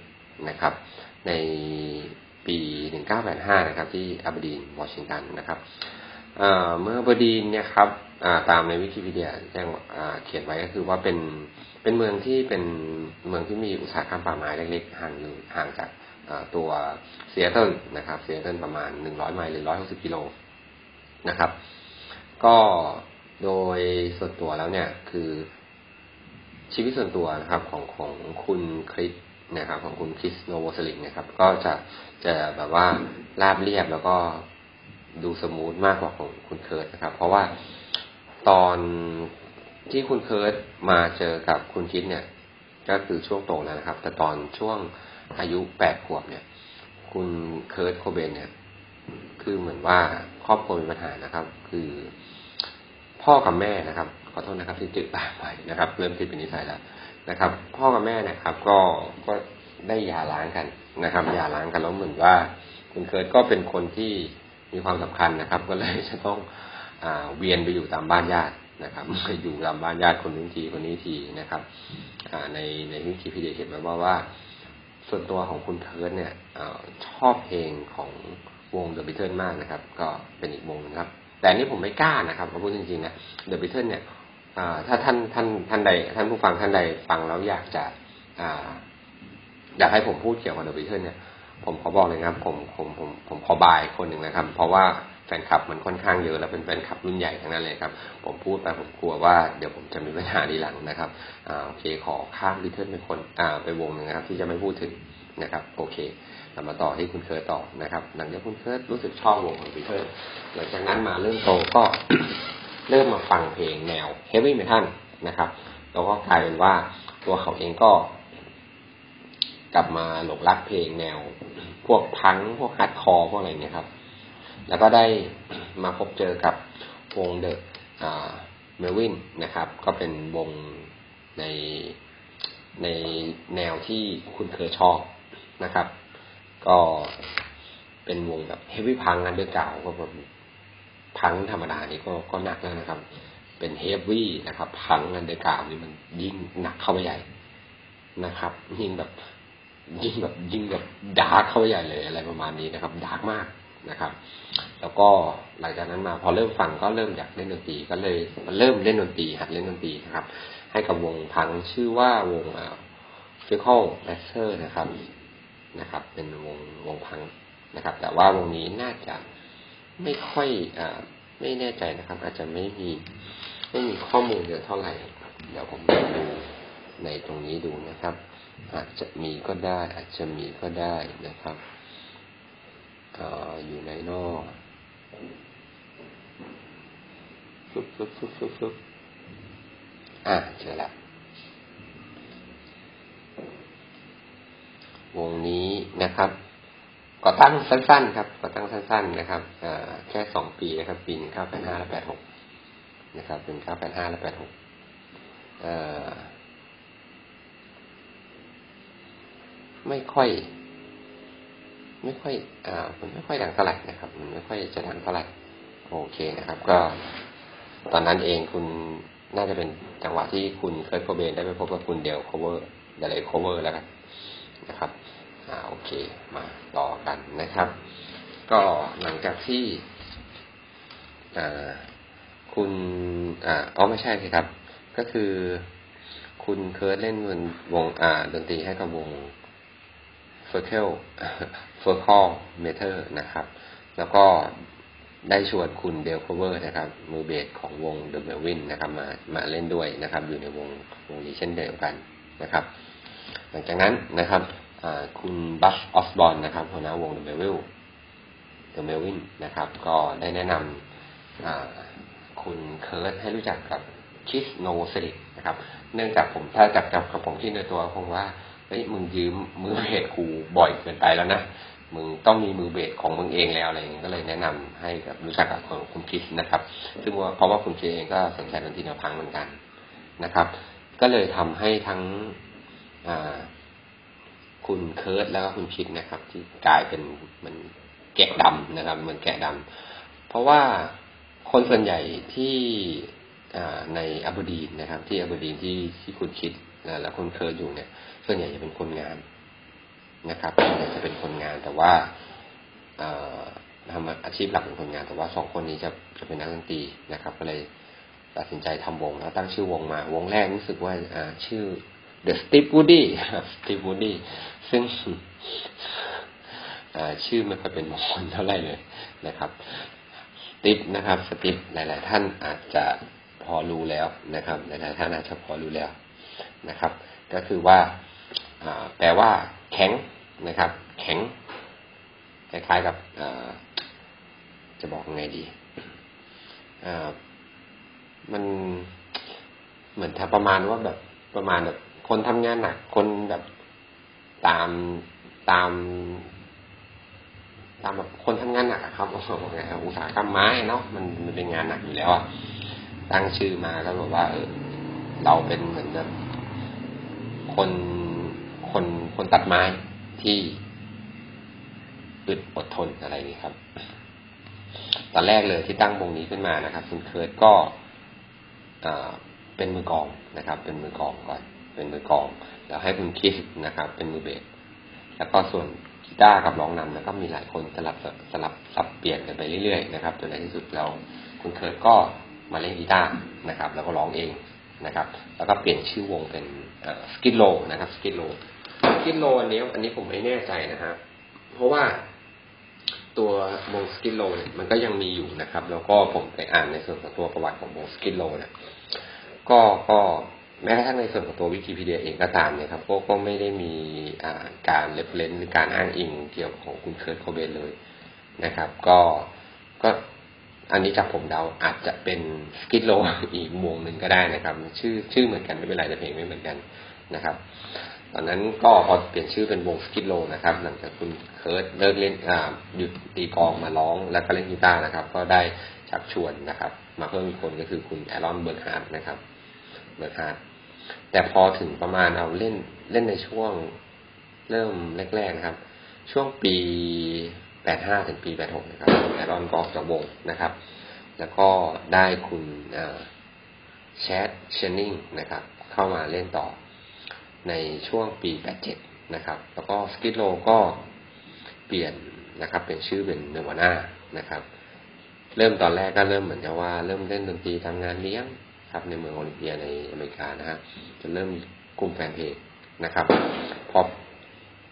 S1: นะครับ ในปี 1985 นะครับ ที่อับดีนวอชิงตันนะครับเมื่อบดีนเนี่ยครับ ตามในวิกิพีเดียแจ้งเขียนไว้ก็คือว่าเป็นเป็นเมืองที่เป็นเมืองที่มีอุตสาหกรรมป่าไม้เล็กๆห่างอยู่ห่างจากตัวเซียเทิลนะครับเซียเทิลประมาณหนึ่งร้อยไมล์หรือร้อยหกสิบกิโลนะครับ ก็โดยส่วนตัวแล้วเนี่ยคือชีวิตส่วนตัวนะครับของของคุณคริสนะครับ ของคุณคริสโนโวสลิกนะครับ ก็จะจะแบบว่าราบเรียบแล้วก็ดู smooth มากกว่าของคุณเคิร์ทนะครับ เพราะว่า ตอนที่คุณเคิร์ทมาเจอกับคุณคริสเนี่ย ก็คือช่วงโตแล้วนะครับ แต่ตอนช่วงอายุแปดขวบเนี่ย คุณเคิร์ทโคเบนเนี่ย คือเหมือนว่าครอบครัวมีปัญหานะครับ คือพ่อกับแม่นะครับขอโทษนะครับที่ติดตามไปนะครับ เริ่มติดเป็นนิสัยแล้วนะครับ พ่อกับแม่นะครับ ก็ก็ได้หย่าร้างกันนะครับหย่าร้างกันแล้วเหมือนว่า คุณเคิร์ทก็เป็นคนที่มีความสำคัญนะครับ ก็เลยจะต้อง เวียนไปอยู่ตามบ้านญาตินะครับไปอยู่ตามบ้านญาติคนนู้นทีคนนี้ทีนะครับในในวิกิพีเดียเขียนไว้ว่าว่า ส่วนตัวของคุณเคิร์ทเนี่ยชอบเพลงของวง The Beatles มากนะครับ ก็เป็นอีกวงนะครับ แต่นี้ผมไม่กล้านะครับพูดจริงๆนะ The Beatles เนี่ยถ้าท่านท่านท่านใด ท่านผู้ฟังท่านใดฟังแล้วอยากจะอยากให้ผมพูดเกี่ยวกับ The Beatles เนี่ยผมขอบอกเลยครับผมผมผมผมขอ bye คนหนึ่งนะครับ เพราะว่า แฟนคลับมันค่อนข้างเยอะแล้วเป็นแฟนคลับรุ่นใหญ่ทั้งนั้นเลยครับ ผมพูดไปผมกลัวว่าเดี๋ยวผมจะมีปัญหาทีหลังนะครับอ่าโอเคขอข้ามลิเทิลเป็นคนอ่าไปวงหนึ่งนะครับ ที่จะไม่พูดถึงนะครับ โอเคเรามาต่อให้คุณเคิร์ทต่อนะครับ หลังจากคุณเคิร์ทรู้สึกชอบวงของลิเทิลหลังจากนั้นมาเริ่มโตก็เริ่มมาฟังเพลงแนว heavy metalนะครับแล้วก็กลายเป็นว่าตัวเขาเองก็กลับมาหลงรักเพลงแนว พวกพังพวก hardcore พวกอะไรเนี่ยครับ แล้วก็ได้มาพบเจอกับวง The Melvins นะครับ ก็เป็นวงในในแนวที่คุณเคิร์ทชอบนะครับ ก็เป็นวงแบบ heavy punk underground ก็แบบพังธรรมดานี่ก็ก็หนักแล้วนะครับ เป็น heavy นะครับ punk underground นี่มันยิ่งหนักเข้าไปใหญ่นะครับ ยิ่งแบบยิ่งแบบยิ่งแบบ dark เข้าไปใหญ่เลยอะไรประมาณนี้นะครับ dark มาก นะครับ แล้วก็หลังจากนั้นมาพอเริ่มฟังก็เริ่มอยากเล่นดนตรีก็เลยเริ่มเล่นดนตรีหัดเล่นดนตรีนะครับ ให้กับวงพังชื่อว่าวงฟิคอลแ a สเซอร์นะครับนะครับ เป็นวงวงพังนะครับ แต่ว่าวงนี้น่าจะไม่ค่อยอ่าไม่แน่ใจนะครับ อาจจะไม่มีไม่มีข้อมูลเยอะเท่าไหร่เดี๋ยวผมดูในตรงนี้ดูนะครับ อาจจะมีก็ได้ อาจจะมีก็ได้นะครับ อยู่ในนอกฟึบฟึบฟึบฟึบฟึบอะเจอล้ววงนี้นะครับก่อตั้งสั้น ๆ ครับก่อตั้งสั้น ๆ นะครับแค่สองปีนะครับ ปีหนึ่งเก้าแปดห้าและแปดหกนะครับเป็นเก้าแปดห้าและแปดหกไม่ค่อย ไม่ค่อยอ่ามันไม่ค่อยดังเท่าไหร่นะครับ มันไม่ค่อยจะดังเท่าไหร่โอเคนะครับ ก็ ตอนนั้นเองคุณน่าจะเป็นจังหวะที่คุณเคยโคเบนได้ไปพบกับคุณเดลโคเวอร์เดลโคเวอร์แล้วกันนะครับอ่าโอเค มาต่อกันนะครับ ก็หลังจากที่อ่าคุณอ่าอ๋อไม่ใช่ครับ ก็คือคุณเคิร์ทเล่นวงอ่าดนตรีให้กับวง Fecal Fecal Matter นะครับ แล้วก็ได้ชวนคุณเดลโคเวอร์นะครับ มือเบสของวง The Melvins นะครับมามาเล่นด้วยนะครับ อยู่ในวงวงนี้เช่นเดียวกันนะครับ หลังจากนั้นนะครับคุณบัซออสบอร์นนะครับหัวหน้าวง The Melvins The Melvins นะครับ ก็ได้แนะนำคุณเคิร์ทให้รู้จักกับคริสโนโวสลิกนะครับ เนื่องจากผมถ้าจับกับผมที่ในตัวคงว่าเฮ้ยมึงยืมมือเบสกูบ่อยเกินไปแล้วนะ มึงต้องมีมือเบสของมึงเองแล้วอะไรอย่างเงี้ยก็เลยแนะนำให้กับรู้จักกับคุณคิดนะครับ ซึ่งว่าเพราะว่าคุณคิดเองก็สนใจดนตรีแนวพังเหมือนกันนะครับ ก็เลยทำให้ทั้งคุณเคิร์ดแล้วก็คุณคิดนะครับ ที่กลายเป็นมันแกะดำนะครับเหมือนแกะดำเพราะว่าคนส่วนใหญ่ที่ในอับูดีนนะครับ ที่อับูดีนที่ที่คุณคิดแล้วคุณเคิร์ดอยู่เนี่ย ส่วนใหญ่จะเป็นคนงาน นะครับจะเป็นคนงานแต่ว่าทำอาชีพหลักเป็นคนงาน แต่ว่าสองคนนี้จะจะเป็นนักดนตรีนะครับ ก็เลยตัดสินใจทำวง แล้วตั้งชื่อวงมา วงแรกรู้สึกว่าชื่อ The Steve Woody Steve Woody ซึ่งชื่อไม่ค่อยเป็นมงคลเท่าไหร่เลยนะครับสติปนะครับสติปหลาย ๆ ท่านอาจจะพอรู้แล้วนะครับ หลาย ๆ ท่านอาจจะพอรู้แล้วนะครับ ก็คือว่าแปลว่า แข็งนะครับ แข็งคล้ายๆกับจะบอกยังไงดีมันเหมือนถ้าประมาณว่าแบบประมาณแบบ คนทำงานหนักคนแบบตามตาม ตามแบบคนทำงานหนักครับอุตสาหกรรมไม้เนาะมันมันเป็นงานหนักอยู่แล้วอะตั้งชื่อมาก็บอกว่า เออ เราเป็นเหมือนแบบคน คนคนตัดไม้ที่อึดอดทนอะไรนี้ครับ ตอนแรกเลยที่ตั้งวงนี้ขึ้นมานะครับ คุณเคิร์ดก็เป็นมือกองนะครับ เป็นมือกองก่อน เป็นมือกอง แล้วให้คุณคิสนะครับ เป็นมือเบสแล้วก็ส่วนกีตาร์กับร้องนำแล้วก็มีหลายคนสลับสลับสับเปลี่ยนกันไปเรื่อยๆนะครับจนในที่สุดเราคุณเคิร์ทก็มาเล่นกีตาร์นะครับ แล้วก็ร้องเองนะครับ แล้วก็เปลี่ยนชื่อวงเป็น Skid Row นะครับ Skid Row Skid Row อันนี้อันนี้ผมไม่แน่ใจนะครับเพราะว่าตัววง Skid Row เนี่ยมันก็ยังมีอยู่นะครับ แล้วก็ผมไปอ่านในส่วนของตัวประวัติของวง Skid Row เนี่ยก็ก็แม้กระทั่งในส่วนของตัววิกิพีเดียเองก็ตามเนี่ยครับก็ก็ไม่ได้มีการ reference หรือการอ้างอิงเกี่ยวของคุณ Kurt Cobain เลยนะครับ ก็ก็อันนี้จากผมเดาอาจจะเป็น Skid Row อีกวงหนึ่งก็ได้นะครับ ชื่อชื่อเหมือนกันไม่เป็นไรแต่เพลงไม่เหมือนกันนะครับ ตอนนั้นก็พอเปลี่ยนชื่อเป็นวง Skid Row นะครับ หลังจากคุณ Kurt เลิกเล่นหยุดตีกลองมาร้องแล้วก็เล่นกีตาร์นะครับ ก็ได้ชักชวนนะครับ มาเพิ่มอีกคนก็คือคุณ Aaron Burckhard นะครับBurckhard แต่พอถึงประมาณเอาเล่นเล่นในช่วงเริ่มแรกๆนะครับ ช่วงปีแปดห้าถึงปีแปดหกนะครับ Aaron ก็ออกจากวงนะครับ แล้วก็ได้คุณ Chad Channing นะครับ เข้ามาเล่นต่อ ในช่วงปี 87 นะครับ แล้วก็ Skid Row ก็เปลี่ยนนะครับ เป็นชื่อเป็นเนวาน่านะครับ เริ่มตอนแรกก็เริ่มเหมือนกับว่าเริ่มเล่นดนตรีทำงานเลี้ยงครับในเมืองโอลิมเปียในอเมริกานะฮะจนเริ่มกลุ่มแฟนเพลงนะครับ พอ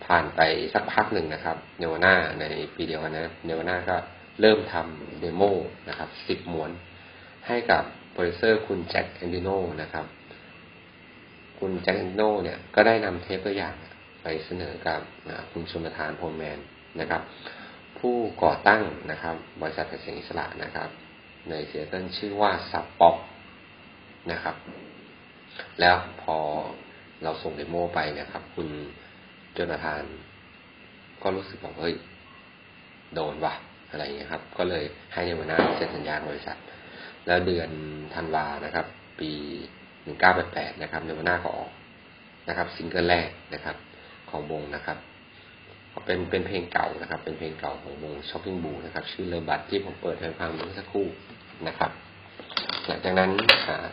S1: ผ่านไปสักพักหนึ่งนะครับ เนวาน่าในปีเดียวกันนะเนวาน่าก็เริ่มทำเดโมนะครับสิบม้วน ให้กับโปรดิวเซอร์คุณ Jack Endino นะครับ คุณ Jack Endino เนี่ย ก็ได้นำเทปตัวอย่างไปเสนอกับคุณ Jonathan Ponemanนะครับ ผู้ก่อตั้งนะครับ บริษัทเสียงอิสระนะครับ ในเซียเติลชื่อว่า Sub Pop นะครับ แล้วพอเราส่ง demo ไปเนี่ยครับ คุณ Jonathan ก็รู้สึกแบบเฮ้ยโดนว่ะอะไรเงี้ยครับ ก็เลยให้เนวนาเซ็นสัญญาบริษัท แล้วเดือนธันวานะครับ ปี หนึ่งเก้าแปดแปดนะครับ Nirvana ก็ออกนะครับซิงเกิลแรกนะครับ ของวงนะครับเป็นเป็นเพลงเก่านะครับ เป็นเพลงเก่าของวง Shocking Blue นะครับ ชื่อ Love Buzz ที่ผมเปิดให้ฟังเมื่อสักครู่นะครับ หลังจากนั้น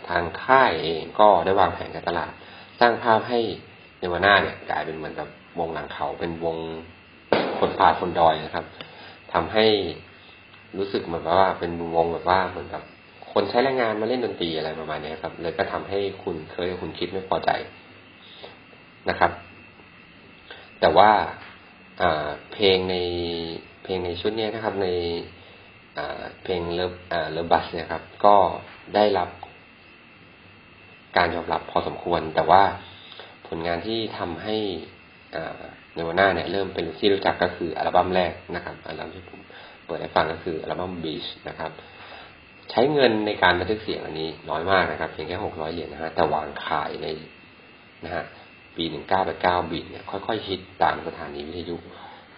S1: ทางค่ายเองก็ได้วางแผนการตลาด สร้างภาพให้เนวาน่าเนี่ยกลายเป็นเหมือนกับวงหลังเขาเป็นวงคนป่าคนดอยนะครับทำให้รู้สึกเหมือนว่าเป็นวงแบบว่าเหมือนกับ คนใช้แรงงานมาเล่นดนตรีอะไรประมาณนี้ครับ เลยก็ทำให้คุณเคยคุณคิดไม่พอใจนะครับ แต่ว่าเพลงในเพลงในชุดนี้นะครับ ในเพลง Love Love Buzz เนี่ยครับ ก็ได้รับการยอมรับพอสมควร แต่ว่าผลงานที่ทำให้ในวันหน้าเนี่ยเริ่มเป็นที่รู้จักก็คืออัลบั้มแรกนะครับอัลบั้มที่ผมเปิดให้ฟังก็คืออัลบั้ม Bleach นะครับ ใช้เงินในการบันทึกเสียงอันนี้น้อยมากนะครับ เพียงแค่หกร้อยเหรียญนะฮะแต่วางขายในนะฮะปีหนึ่งเก้าแปดเก้าบิตเนี่ยค่อยๆฮิตตามสถานีวิทยุ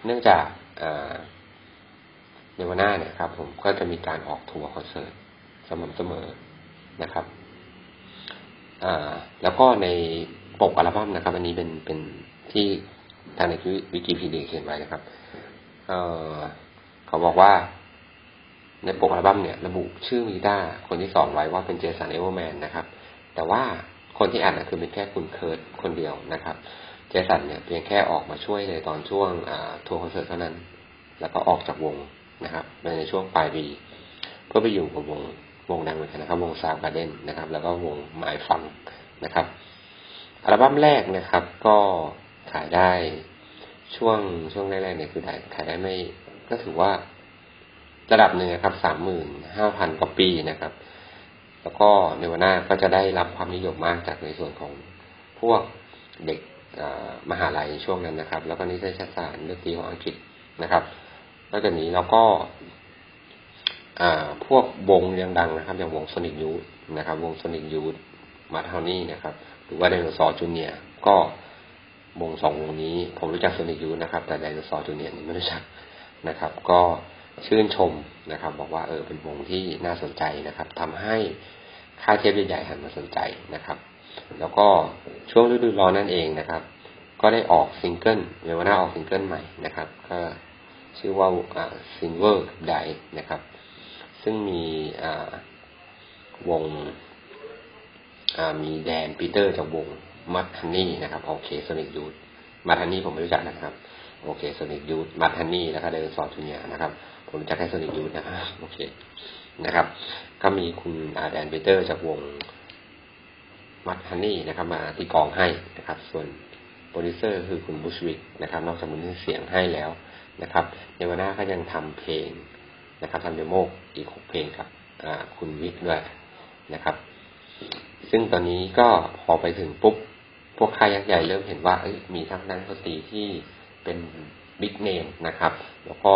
S1: เนื่องจากในวันหน้าเนี่ยครับ ผมก็จะมีการออกทัวร์คอนเสิร์ตสม่ำเสมอนะครับแล้วก็ในปกอัลบั้มนะครับ อันนี้เป็นเป็นที่ทางในวิกิพีเดียเขียนไว้นะครับเขาบอกว่า ในปกอัลบั้มเนี่ยระบุชื่อมีด้าคนที่สองไว้ว่าเป็น Jason Everman นะครับ แต่ว่าคนที่อัดคือเป็นแค่คุณ Kurt คนเดียวนะครับ Jason เนี่ยเพียงแค่ออกมาช่วยในตอนช่วงทัวร์คอนเสิร์ตเท่านั้น แล้วก็ออกจากวงนะครับ ในช่วงปลายปีเพื่อไปอยู่กับวงวงดังเหมือนกันนะครับ วง Soundgarden นะครับ แล้วก็วง Mind Funk นะครับอัลบั้มแรกนะครับ ก็ขายได้ช่วงช่วงแรกๆเนี่ยคือขายได้ไม่ก็ถือว่า ระดับหนึ่งครับสามหมื่นห้าพันก็อปปี้นะครับ แล้วก็ในวันหน้าก็จะได้รับความนิยมมากจากในส่วนของพวกเด็กมหาลัยช่วงนั้นนะครับ แล้วก็นิเทศศาสตร์เรื่องตีของอังกฤษนะครับนอกจากนี้เราก็พวกวงดังดังนะครับ อย่างวง Sonic Youth นะครับ วง Sonic Youth Mudhoney นะครับ หรือว่า Dinosaur Jr. ก็วงสองวงนี้ผมรู้จัก Sonic Youth นะครับ แต่ Dinosaur Jr. ไม่รู้จักนะครับ ก็ ชื่นชมนะครับ บอกว่าเออเป็นวงที่น่าสนใจนะครับทำให้ค่ายเทปใหญ่ๆหันมาสนใจนะครับ แล้วก็ช่วงฤดูร้อนนั่นเองนะครับ ก็ได้ออกซิงเกิลเวลาออกซิงเกิลใหม่นะครับ ก็ชื่อว่า Sliver Dive นะครับ ซึ่งมีวงมี Dan Peters จากวง Mudhoney นะครับโอเค Sonic Youth Mudhoney ผมไม่รู้จักนะครับ โอเค Sonic Youth Mudhoney นะครับ Dinosaur Jr. นะครับ ผมรู้จักแค่ Sonic Youth นะครับ โอเคนะครับ ก็มีคุณอา Dan Peters จากวง Mudhoney นะครับ มาตีกลองให้นะครับ ส่วนโปรดิวเซอร์คือคุณ Butch Vig นะครับ นอกจากมือเสียงให้แล้วนะครับในวันหน้าก็ยังทำเพลงนะครับทำ demoอีกหกเพลงกับคุณ Vig ด้วยนะครับ ซึ่งตอนนี้ก็พอไปถึงปุ๊บ พวกค่ายยักษ์ใหญ่เริ่มเห็นว่ามีทั้งนักดนตรีที่เป็น big name นะครับ แล้วก็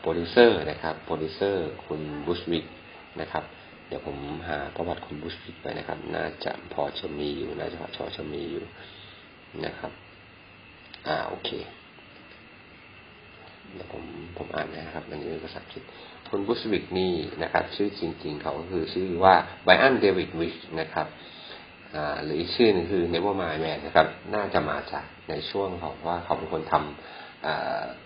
S1: โปรดิวเซอร์นะครับโปรดิวเซอร์คุณ Butch Vig นะครับ เดี๋ยวผมหาประวัติคุณ Butch Vig ไปนะครับ น่าจะพอจะมีอยู่น่าจะพอจะมีอยู่นะครับ อ่าโอเคเดี๋ยวผมผมอ่านนะครับอันนี้เป็นภาษาอังกฤษคุณบุสวิกนี่นะครับ ชื่อจริง ๆ เขาก็คือชื่อว่าไบอันเดวิดวิชนะครับหรืออีกชื่อนึงคือเนเวอร์มายแมนนะครับ น่าจะมาจากในช่วงของว่าเขาเป็นคนทำ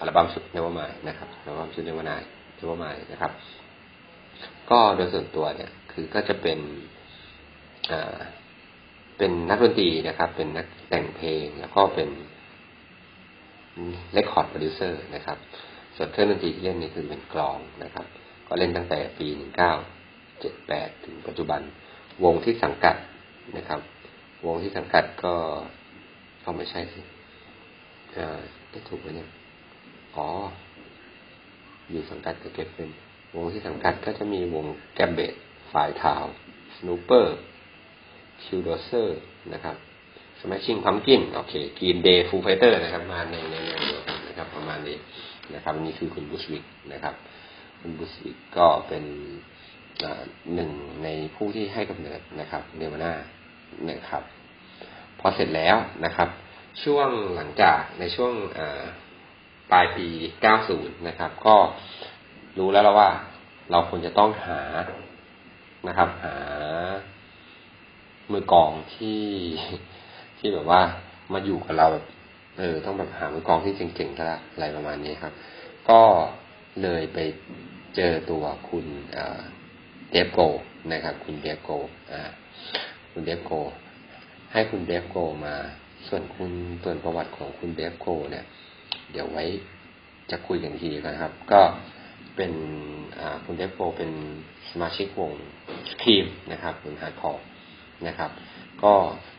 S1: อัลบั้มชุดเนวมายนะครับอัลบั้มชุดเนวมายเนวมายนะครับ ก็โดยส่วนตัวเนี่ย คือก็จะเป็นเป็นนักดนตรีนะครับ เป็นนักแต่งเพลงแล้วก็เป็นเรคคอร์ดโปรดิวเซอร์นะครับ ส่วนเครื่องดนตรีที่เล่นนี่คือเป็นกลองนะครับ ก็เล่นตั้งแต่ปี 1978 ถึงปัจจุบัน วงที่สังกัดนะครับ วงที่สังกัดก็เขาไม่ใช่สิได้ถูกไหมเนี่ย อ๋อ อยู่สังกัดกับเก็บเป็น วงที่สังกัดก็จะมีวงแกมเบตไฟทาวสโนเปอร์คิวโดเซอร์นะครับ Smashing Pumpkins โอเค Green Day Foo Fighters นะครับมาในในแนวเดียวกันนะครับ ประมาณนี้นะครับนี่คือคุณ Butch Vig นะครับ คุณ Butch Vig ก็เป็นหนึ่งในผู้ที่ให้กำเนิดนะครับเนวาน่านะครับ พอเสร็จแล้วนะครับ ช่วงหลังจากในช่วง ปลายปี 90 นะครับ ก็รู้แล้วแล้วว่า เราควรจะต้องหานะครับ หา มือกองที่ที่แบบว่ามาอยู่กับเราแบบเออต้องแบบหามือกองที่เก่งๆก็อะไรประมาณนี้ครับ ก็เลยไปเจอตัวคุณเดฟโกนะครับ คุณเดฟโกอ่า คุณเดฟโกให้คุณเดฟโกมาส่วนคุณส่วนประวัติของคุณเดฟโกเนี่ย เดี๋ยวไว้จะคุยกันทีกันครับ ก็เป็นคุณ Dave Grohl เป็นสมาชิกวง Scream นะครับคุณ hardcore นะครับ ก็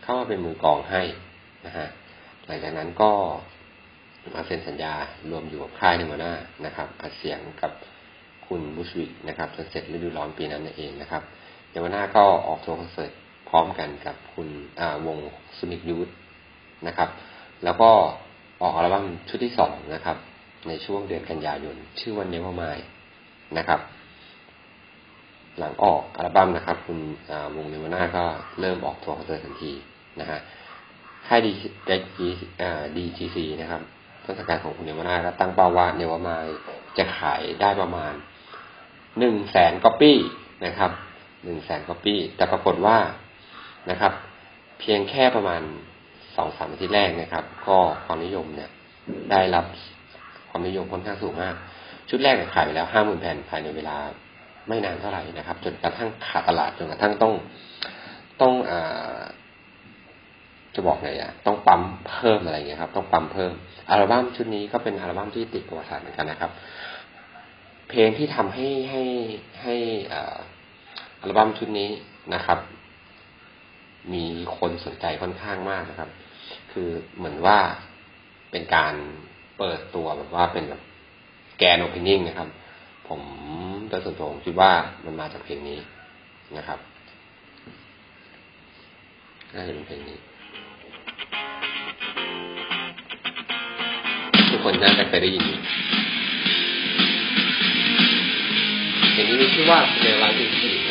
S1: เข้ามาเป็นมือกลองให้นะฮะหลังจากนั้นก็มาเซ็นสัญญารวมอยู่กับค่าย Nirvana นะครับอัดเสียงกับคุณ Butch Vig นะครับจนเสร็จฤดูร้อนปีนั้นเองนะครับเดวน่าก็ออกทัวร์คอนเสิร์ตพร้อมกันกับคุณวง Sonic Youth นะครับ แล้วก็ ออกอัลบั้มชุดที่สองนะครับ ในช่วงเดือนกันยายน ชื่อว่า Nevermind นะครับ หลังออกอัลบั้มนะครับ คุณวงเนวาน่าก็เริ่มออกทัวร์คอนเสิร์ตทันทีนะฮะค่าย DGC นะครับต้นสังกัดของคุณเนวนาก็ตั้งเป้าว่าเนวมายจะขายได้ประมาณหนึ่งแสนก๊อปปี้นะครับหนึ่งแสนก๊อปปี้แต่ปรากฏว่านะครับ เพียงแค่ประมาณ องสามอาทิตย์แรกนะครับ ก็ความนิยมเนี่ย ได้รับความนิยมค่อนข้างสูงมาก ชุดแรกขายไปแล้วห้าหมื่นแผ่นภายในเวลาไม่นานเท่าไหร่นะครับ จนกระทั่งขาดตลาดจนกระทั่งต้องต้องอจะบอกไงอะต้องปั๊มเพิ่มอะไรเงี้ยครับ ต้องปั๊มเพิ่ม อัลบั้มชุดนี้ก็เป็นอัลบั้มที่ติดประวัติศาสตร์เหมือนกันนะครับ เพลงที่ทำให้ให้ให้อัลบั้มชุดนี้นะครับ มีคนสนใจค่อนข้างมากนะครับ คือเหมือนว่าเป็นการเปิดตัวแบบว่าเป็นแบบแกนโอเพนนิ่งนะครับ ผมโดยส่วนตัวผมคิดว่ามันมาจากเพลงนี้นะครับน่าจะเป็นเพลงนี้ทุกคนน่าจะเคยได้ยินเพลงนี้มีชื่อว่าเนลไลท์ทีนะครับกลิ่น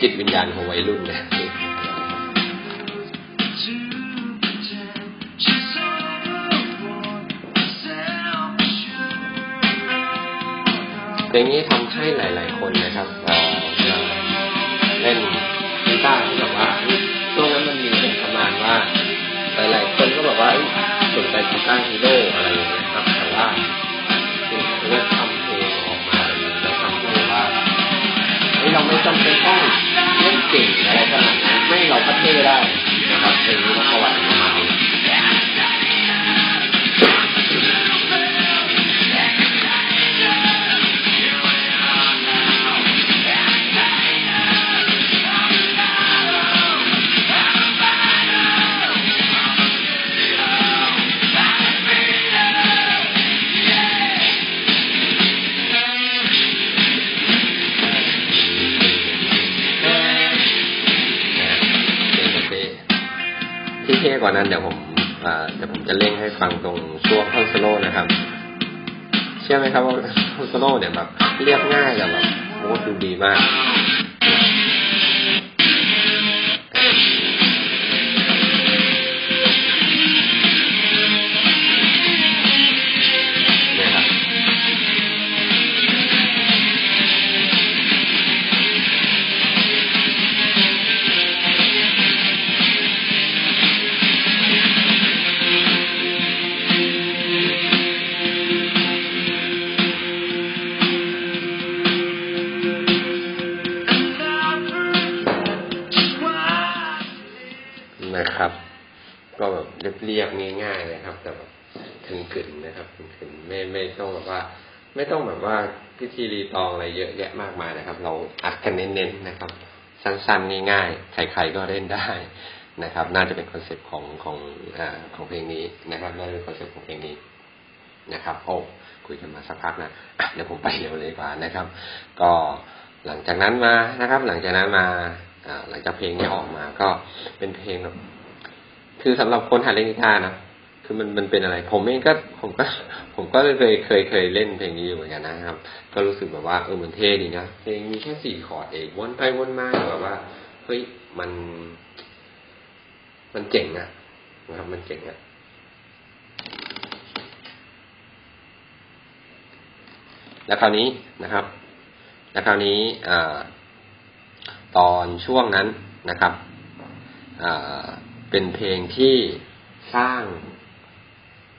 S1: จิตวิญญาณของวัยรุ่นเนี่ยเพลงนี้ทำให้หลาย ๆ คนนะครับเล่นกีตาร์ที่แบบว่าช่วงนั้นมันมีเป็นประมาณว่า หลาย ๆ คนก็บอกว่าสนใจกีตาร์ฮีโร่ ไท่อนสโลเนี่ยแบบเรียบง่ายแต่แบบโอ้ดูดีมาก ไม่ต้องแบบว่าพิธีรีตองอะไรเยอะแยะมากมายนะครับ เราอัดกันเน้นๆนะครับ สั้นๆง่ายๆ ใครๆก็เล่นได้นะครับ น่าจะเป็นคอนเซปต์ของของอของเพลงนี้นะครับน่าจะเป็นคอนเซปต์ของเพลงนี้นะครับ โอ้คุยกันมาสักพักนะเดี๋ยวผมไปเร็วเลยกว่านะครับ ก็หลังจากนั้นมานะครับ หลังจากนั้นมาหลังจากเพลงนี้ออกมาก็เป็นเพลงแบบคือสำหรับคนหัดเล่นกีตาร์นะ คือมันมันเป็นอะไร ผมเองก็ผมก็ ผมก็เคยเคยเคยเล่นเพลงนี้อยู่เหมือนกันนะครับ ก็รู้สึกแบบว่าเออมันเท่ดีนะเพลงมีแค่สี่คอร์ดเองวนไปวนมาแบบว่าเฮ้ยมัน มันเจ๋งอะนะครับ มันเจ๋งอะแล้วคราวนี้นะครับ แล้วคราวนี้อตอนช่วงนั้นนะครับเป็นเพลงที่สร้าง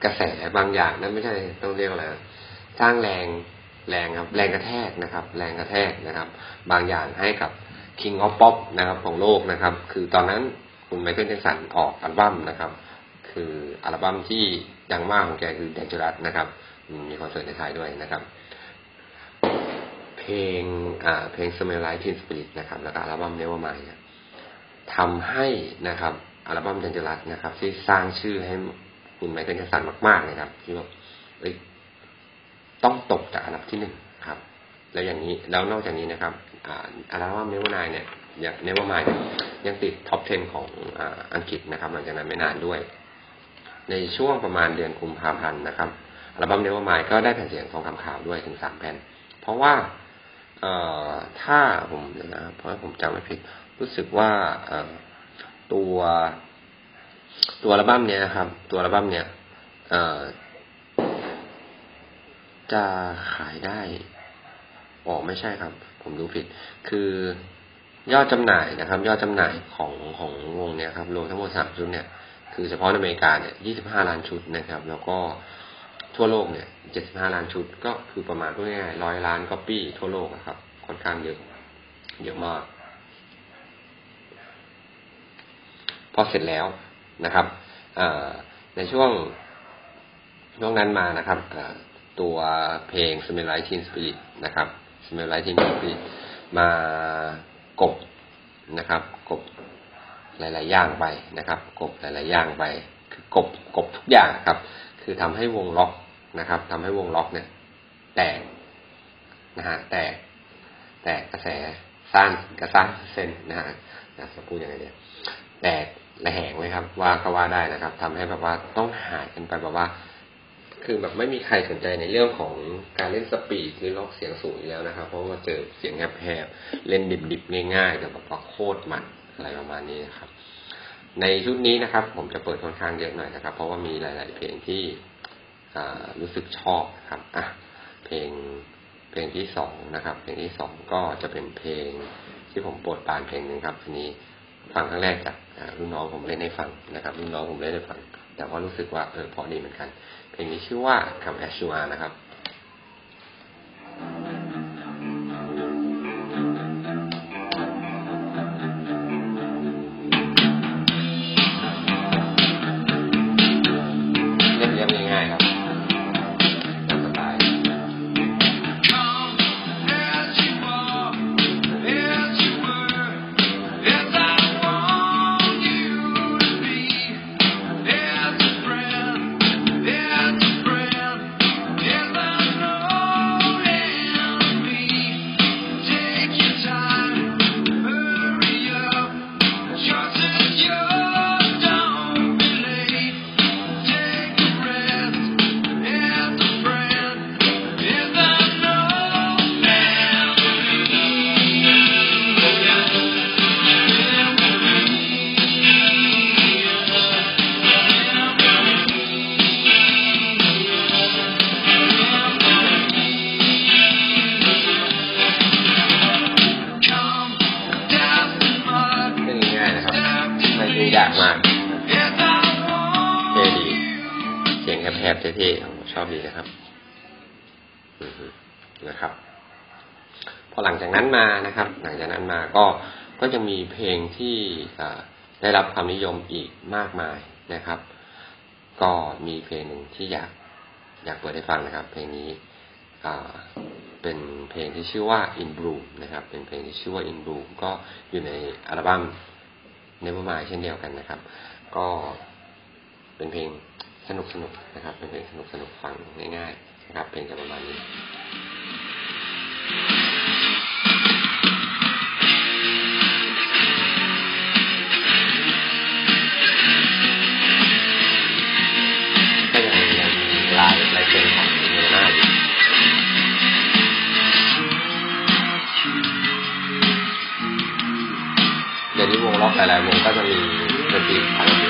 S1: กระแสบางอย่างนั่นไม่ใช่ต้องเรียกอะไรสร้างแรงแรงครับ แรงกระแทกนะครับ แรงกระแทกนะครับ บางอย่างให้กับ King of Pop นะครับ ของโลกนะครับ คือตอนนั้นคุณไมเคิลแจ็คสันออกอัลบั้มนะครับ คืออัลบั้มที่ดังมากของแกคือ Dangerous นะครับ มีคอนเสิร์ตในไทยด้วยนะครับ เพลงอ่าเพลง Smell Like Teen Spirit นะครับ แล้วก็อัลบั้ม Nevermind ทำให้นะครับอัลบั้มเดนเจอรัสนะครับ ที่สร้างชื่อให้ คุณไมเคิลแจ็คสันมากๆนะครับที่ว่าต้องตกจากอันดับที่หนึ่งครับ แล้วอย่างนี้แล้วนอกจากนี้นะครับอัลบั้มเนวานายเนี่ยอย่างเนวามายยังติดท็อป 10 ของอังกฤษนะครับหลังจากนั้นไม่นานด้วย ในช่วงประมาณเดือนกุมภาพันธ์นะครับอัลบั้มเนวอร์มายก็ได้แผ่นเสียงทองคำขาวด้วยถึงสามแผ่น เพราะว่าเอ่อถ้าผมนะเพราะผมจำไม่ผิด รู้สึกว่าตัว ตัวอัลบั้มเนี้ยนะครับ ตัวอัลบั้มเนี้ยเอ่อจะขายได้อ๋อไม่ใช่ครับ ผมดูผิด คือยอดจำหน่ายนะครับ ยอดจำหน่ายของของวงเนี้ยครับรวมทั้งหมดสามชุดเนี่ย คือเฉพาะในอเมริกาเนี่ยยี่สิบห้าล้านชุดนะครับ แล้วก็ทั่วโลกเนี่ยเจ็ดสิบห้าล้านชุด ก็คือประมาณพูดง่ายๆร้อยล้านก๊อปปี้ทั่วโลกครับ ค่อนข้างเยอะเยอะมาก พอเสร็จแล้ว นะครับในช่วงช่วงนั้นมานะครับตัวเพลง Smell Like Teen Spirit นะครับ Smell Like Teen Spirit มากบนะครับกบหลาย ๆ อย่างไปนะครับ กบหลาย ๆ อย่างไป คือกบกบทุกอย่างครับ คือทำให้วงล็อกนะครับทำให้วงล็อกเนี่ย แตกนะฮะแตกแตกกระแสสร้างกระสร้างเส้นนะฮะจะพูดยังไงเนี่ยแตก ระแหงไว้ครับ ว่าก็ว่าได้นะครับทำให้แบบว่าต้องหายกันไปแบบว่า คือแบบไม่มีใครสนใจในเรื่องของการเล่นสปีดหรือล็อกเสียงสูงอยู่แล้วนะครับ เพราะว่าเจอเสียงแหบๆเล่นดิบๆง่ายๆแต่แบบว่าโคตรมันอะไรประมาณนี้นะครับ ในชุดนี้นะครับ ผมจะเปิดค่อนข้างเยอะหน่อยนะครับ เพราะว่ามีหลาย ๆ เพลงที่รู้สึกชอบครับอะเพลงเพลงที่สองนะครับ เพลงที่สองก็จะเป็นเพลงที่ผมโปรดปานเพลงหนึ่งครับทีนี้ ฟังครั้งแรกจากรุ่นน้องผมเล่นให้ฟังนะครับรุ่นน้องผมเล่นให้ฟัง แต่ว่ารู้สึกว่าเออพอดีเหมือนกัน เพลงนี้ชื่อว่าคำแอชชัวนะครับ นั้นมานะครับ หลังจากนั้นมาก็ก็จะมีเพลงที่ได้รับความนิยมอีกมากมายนะครับ ก็มีเพลงหนึ่งที่อยากอยากเปิดให้ฟังนะครับ เพลงนี้เป็นเพลงที่ชื่อว่า In Bloom นะครับ เป็นเพลงที่ชื่อว่า In Bloom ก็อยู่ในอัลบั้ม Nevermind เช่นเดียวกันนะครับ ก็เป็นเพลงสนุกสนุกนะครับ เป็นเพลงสนุกสนุกฟังง่ายๆนะครับ เพลงจะประมาณนี้ เซ็นของเนวนาอยู่เดี๋ยวนี้วงล็อกหลายๆวงก็จะมีดนตรีของ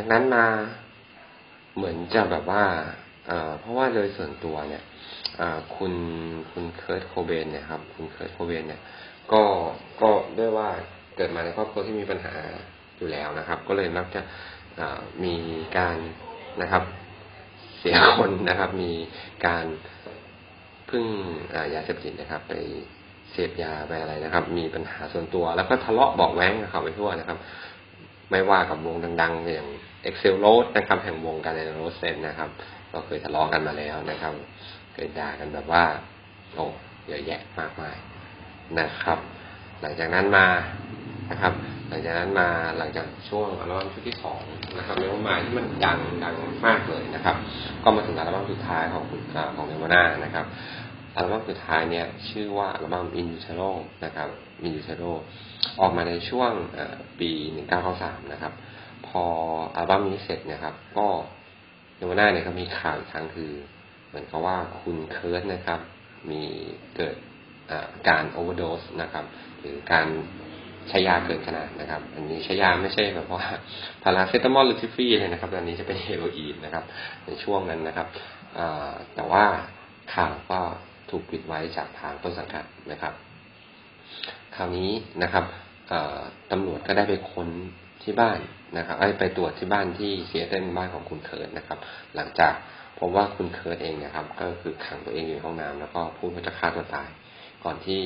S1: จากนั้นมาเหมือนจะแบบว่าเพราะว่าโดยส่วนตัวเนี่ยคุณคุณ Kurt Cobain เนี่ยครับ คุณ Kurt Cobain เนี่ย ก็ก็ด้วยว่าเกิดมาในครอบครัวที่มีปัญหาอยู่แล้วนะครับ ก็เลยมักจะมีการนะครับ เสียคนนะครับ มีการพึ่งยาเสพติดนะครับ ไปเสพยาไปอะไรนะครับ มีปัญหาส่วนตัว แล้วก็ทะเลาะเบาะแว้งกับเขาไปทั่วนะครับ ไม่ว่ากับวงดัง ๆ อย่าง Excel r o a d นะครับแห่งวงการในโรสเซนนะครับ ก็เคยทะเลาะกันมาแล้วนะครับ เคยด่ากันแบบว่าโอ้เยอะแยะมากมายนะครับ หลังจากนั้นมานะครับ หลังจากนั้นมาหลังจากช่วงอัลบั้มชุดที่สองนะครับเนวมาที่มันดังดังมากเลยนะครับ ก็มาถึงอัลบั้มสุดท้ายของคุณของเนวาน่านะครับอัลบั้มสุดท้ายเนี่ยชื่อว่าอัลบั้ม In Utero นะครับ In Utero ออกมาในช่วงปี 1993 นะครับ พออัลบั้มนี้เสร็จนะครับ ก็เนวาน่าเนี่ยก็มีข่าวอีกครั้งคือ เหมือนกับว่าคุณ Kurt นะครับ มีเกิดการ overdose นะครับ หรือการใช้ยาเกินขนาดนะครับ อันนี้ใช้ยาไม่ใช่แบบว่าพาราเซตามอลหรือทิฟฟี่เลยนะครับอันนี้จะเป็นเฮโรอีนนะครับ ในช่วงนั้นนะครับแต่ว่าข่าวก็ถูกปิดไว้จากทางต้นสังกัดนะครับ คราวนี้นะครับตำรวจก็ได้ไปค้น ที่บ้านนะครับไปตรวจที่บ้านที่ซีแอตเทิลบ้านของคุณ Kurt นะครับ หลังจากพบว่าคุณ Kurt เองนะครับ ก็คือขังตัวเองอยู่ในห้องน้ำแล้วก็พูดว่าจะฆ่าตัวตาย ก่อนที่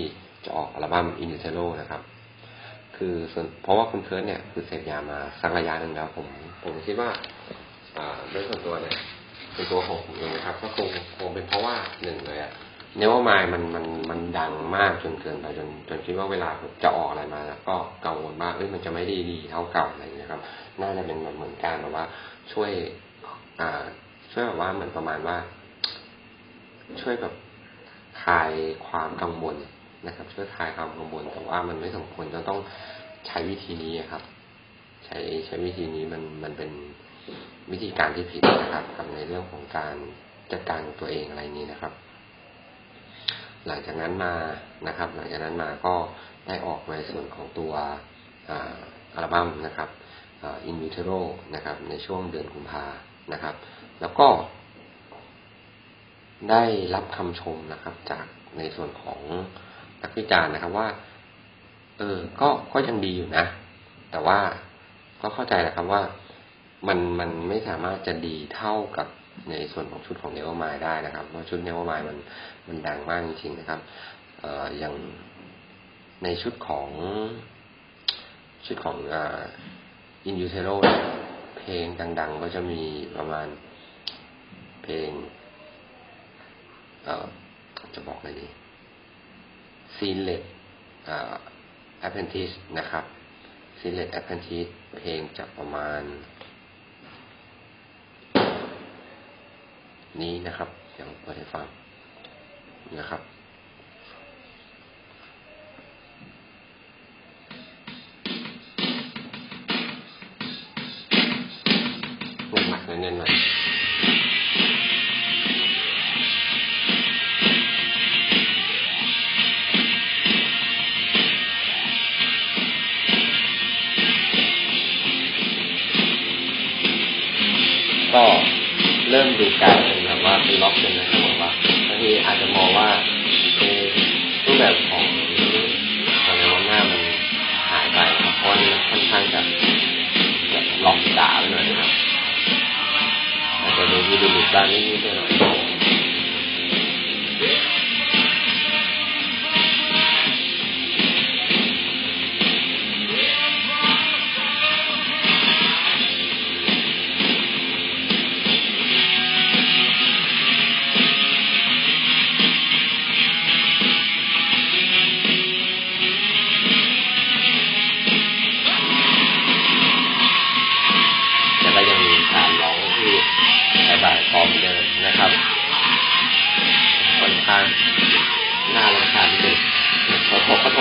S1: จะออกอัลบั้ม In Utero นะครับ คือเพราะว่าคุณ Kurt เนี่ยคือเสพยามาสักระยะหนึ่งแล้วผม ผมคิดว่าโดยส่วนตัวเนี่ยเป็นตัวของผมเองนะครับ ก็คงคงเป็นเพราะว่าหนึ่งเลยอะ เนวมายมันมันมันดังมากจนเกินไปจนจนคิดว่าเวลาจะออกอะไรมาแล้วก็กังวลมากเอ้ยมันจะไม่ดีดีเท่าเก่าอะไรอย่างเงี้ยครับ น่าจะเป็นแบบเหมือนการแบบว่า ช่วย อ่า ช่วยแบบว่าเหมือนประมาณว่า ช่วยแบบคลายความกังวลนะครับ ช่วยคลายความกังวลแต่ว่ามันไม่สมควรจะต้องใช้วิธีนี้ครับ ใช้ใช้วิธีนี้มันมันเป็นวิธีการที่ผิดนะครับกับในเรื่องของการจัดการตัวเองอะไรนี้นะครับ หลังจากนั้นมานะครับ หลังจากนั้นมาก็ได้ออกในส่วนของตัวอัลบั้มนะครับอินวิเทโรนะครับ ในช่วงเดือนกุมภานะครับ แล้วก็ได้รับคำชมนะครับ จากในส่วนของนักวิจารณ์นะครับว่า เออ ก็ก็ยังดีอยู่นะ แต่ว่าก็เข้าใจแหละครับว่ามันมันไม่สามารถจะดีเท่ากับ ในส่วนของชุดของเนวมายได้นะครับเพราะชุดเนวมายมันมันดังมากจริงๆนะครับเอ่ออย่างในชุดของชุดของอินยูเทโรเพลงดัง ๆ ก็จะมีประมาณเพลงเอ่อจะบอกอะไรดี Scentless Apprentice นะครับ Scentless Apprentice เพลงจะประมาณ นี้นะครับเดี๋ยวเปิดให้ฟังนะครับ หนักๆเน้นๆหน่อยก็เริ่มดูการ ว่าคือล็อกเป็นนะครับบอกว่าบางทีอาจจะมองว่ารูปแบบของอะไรวันหน้ามันหายไปครับเพราะนี่ค่อนข้างจะแบบล็อกจ่าไปหน่อยนะครับอาจจะดูดูดูบ้างนิดๆหน่อย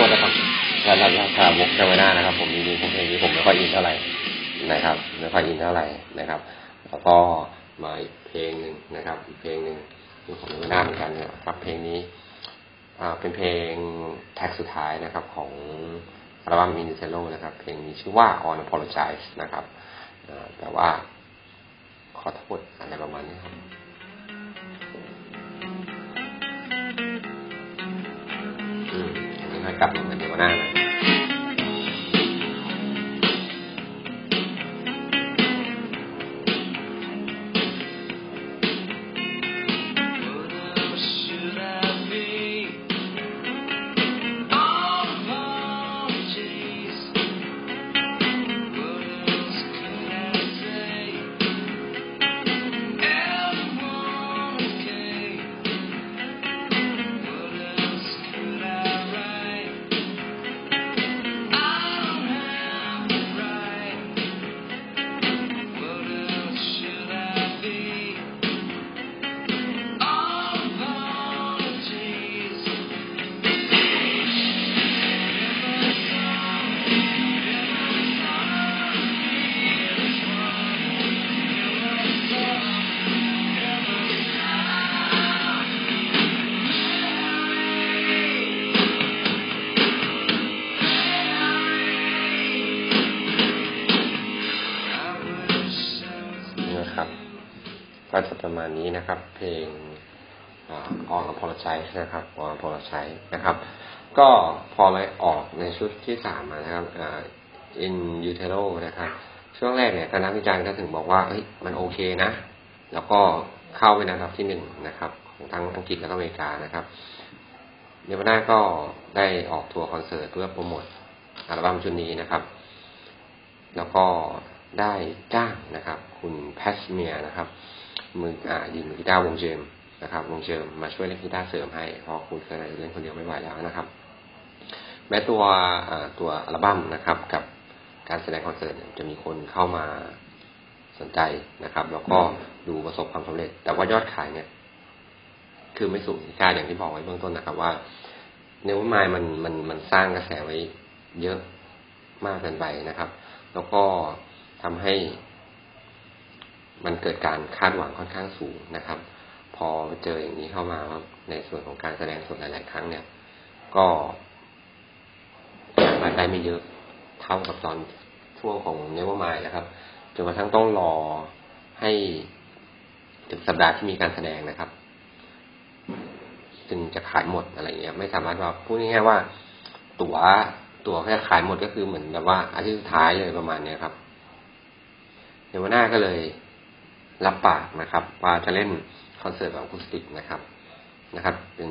S1: ษนะครับถ้าถ้าถ้ามกเจวนานะครับ ผมนี่ผมเพลงนี้ผมไม่ค่อยอินเท่าไหร่นะครับไม่ค่อยอินเท่าไหร่นะครับ แล้วก็มาอีกเพลงหนึ่งนะครับ อีกเพลงหนึ่งนี่ผมงเจวนาเหมือนกันนะครับ เพลงนี้อ่าเป็นเพลงแท็กสุดท้ายนะครับ ของอัลบั้มมินิเซโลนะครับ เพลงนี้ชื่อว่า On Apologize นะครับแต่ว่าขอโทษ กลับมาเงินเดวหน้านะ มาณนี้นะครับ เพลง All Apologies นะครับ All Apologies นะครับ ก็พอเลยออกในชุดที่สามนะครับ In Utero นะครับ ช่วงแรกเนี่ยคณะวิจารณ์ก็ถึงบอกว่าเฮ้ยมันโอเคนะ แล้วก็เข้าไปในอันดับที่หนึ่งนะครับ ของทั้งอังกฤษและอเมริกานะครับเนวาน่าก็ได้ออกทัวร์คอนเสิร์ตเพื่อโปรโมทอัลบั้มชุดนี้นะครับ แล้วก็ได้จ้างนะครับ คุณแพสเมียนะครับ มืออ่าดีมือกีตาร์วงเจมนะครับวงเจมมาช่วยเล่นกีตาร์เสริมให้เพราะคุณเคยเล่นคนเดียวไม่ไหวแล้วนะครับ แม้ตัวตัวอัลบั้มนะครับ กับการแสดงคอนเสิร์ตจะมีคนเข้ามาสนใจนะครับ แล้วก็ดูประสบความสำเร็จ แต่ว่ายอดขายเนี่ย คือไม่สูงกาอย่างที่บอกไว้เบื้องต้นนะครับ ว่าเนื้อไม้มันมันมันสร้างกระแสไว้เยอะมากเกินไปนะครับ แล้วก็ทำให้ มันเกิดการคาดหวังค่อนข้างสูงนะครับ พอเจออย่างนี้เข้ามาในส่วนของการแสดงสดหลาย ๆ ครั้งเนี่ย ก็มาได้ไม่เยอะเท่ากับตอนช่วงของเนวมายนะครับจนกระทั่งต้องรอให้ถึงสัปดาห์ที่มีการแสดงนะครับจึงจะขายหมดอะไรเงี้ย ไม่สามารถว่าพูดง่ายๆว่า ตั๋วตั๋วแค่ขายหมดก็คือเหมือนแบบว่าอาทิตย์สุดท้ายเลยประมาณเนี้ยครับเนวหน้าก็เลย รับปากนะครับว่าจะเล่นคอนเสิร์ตแบบคูสติกนะครับนะครับ เป็น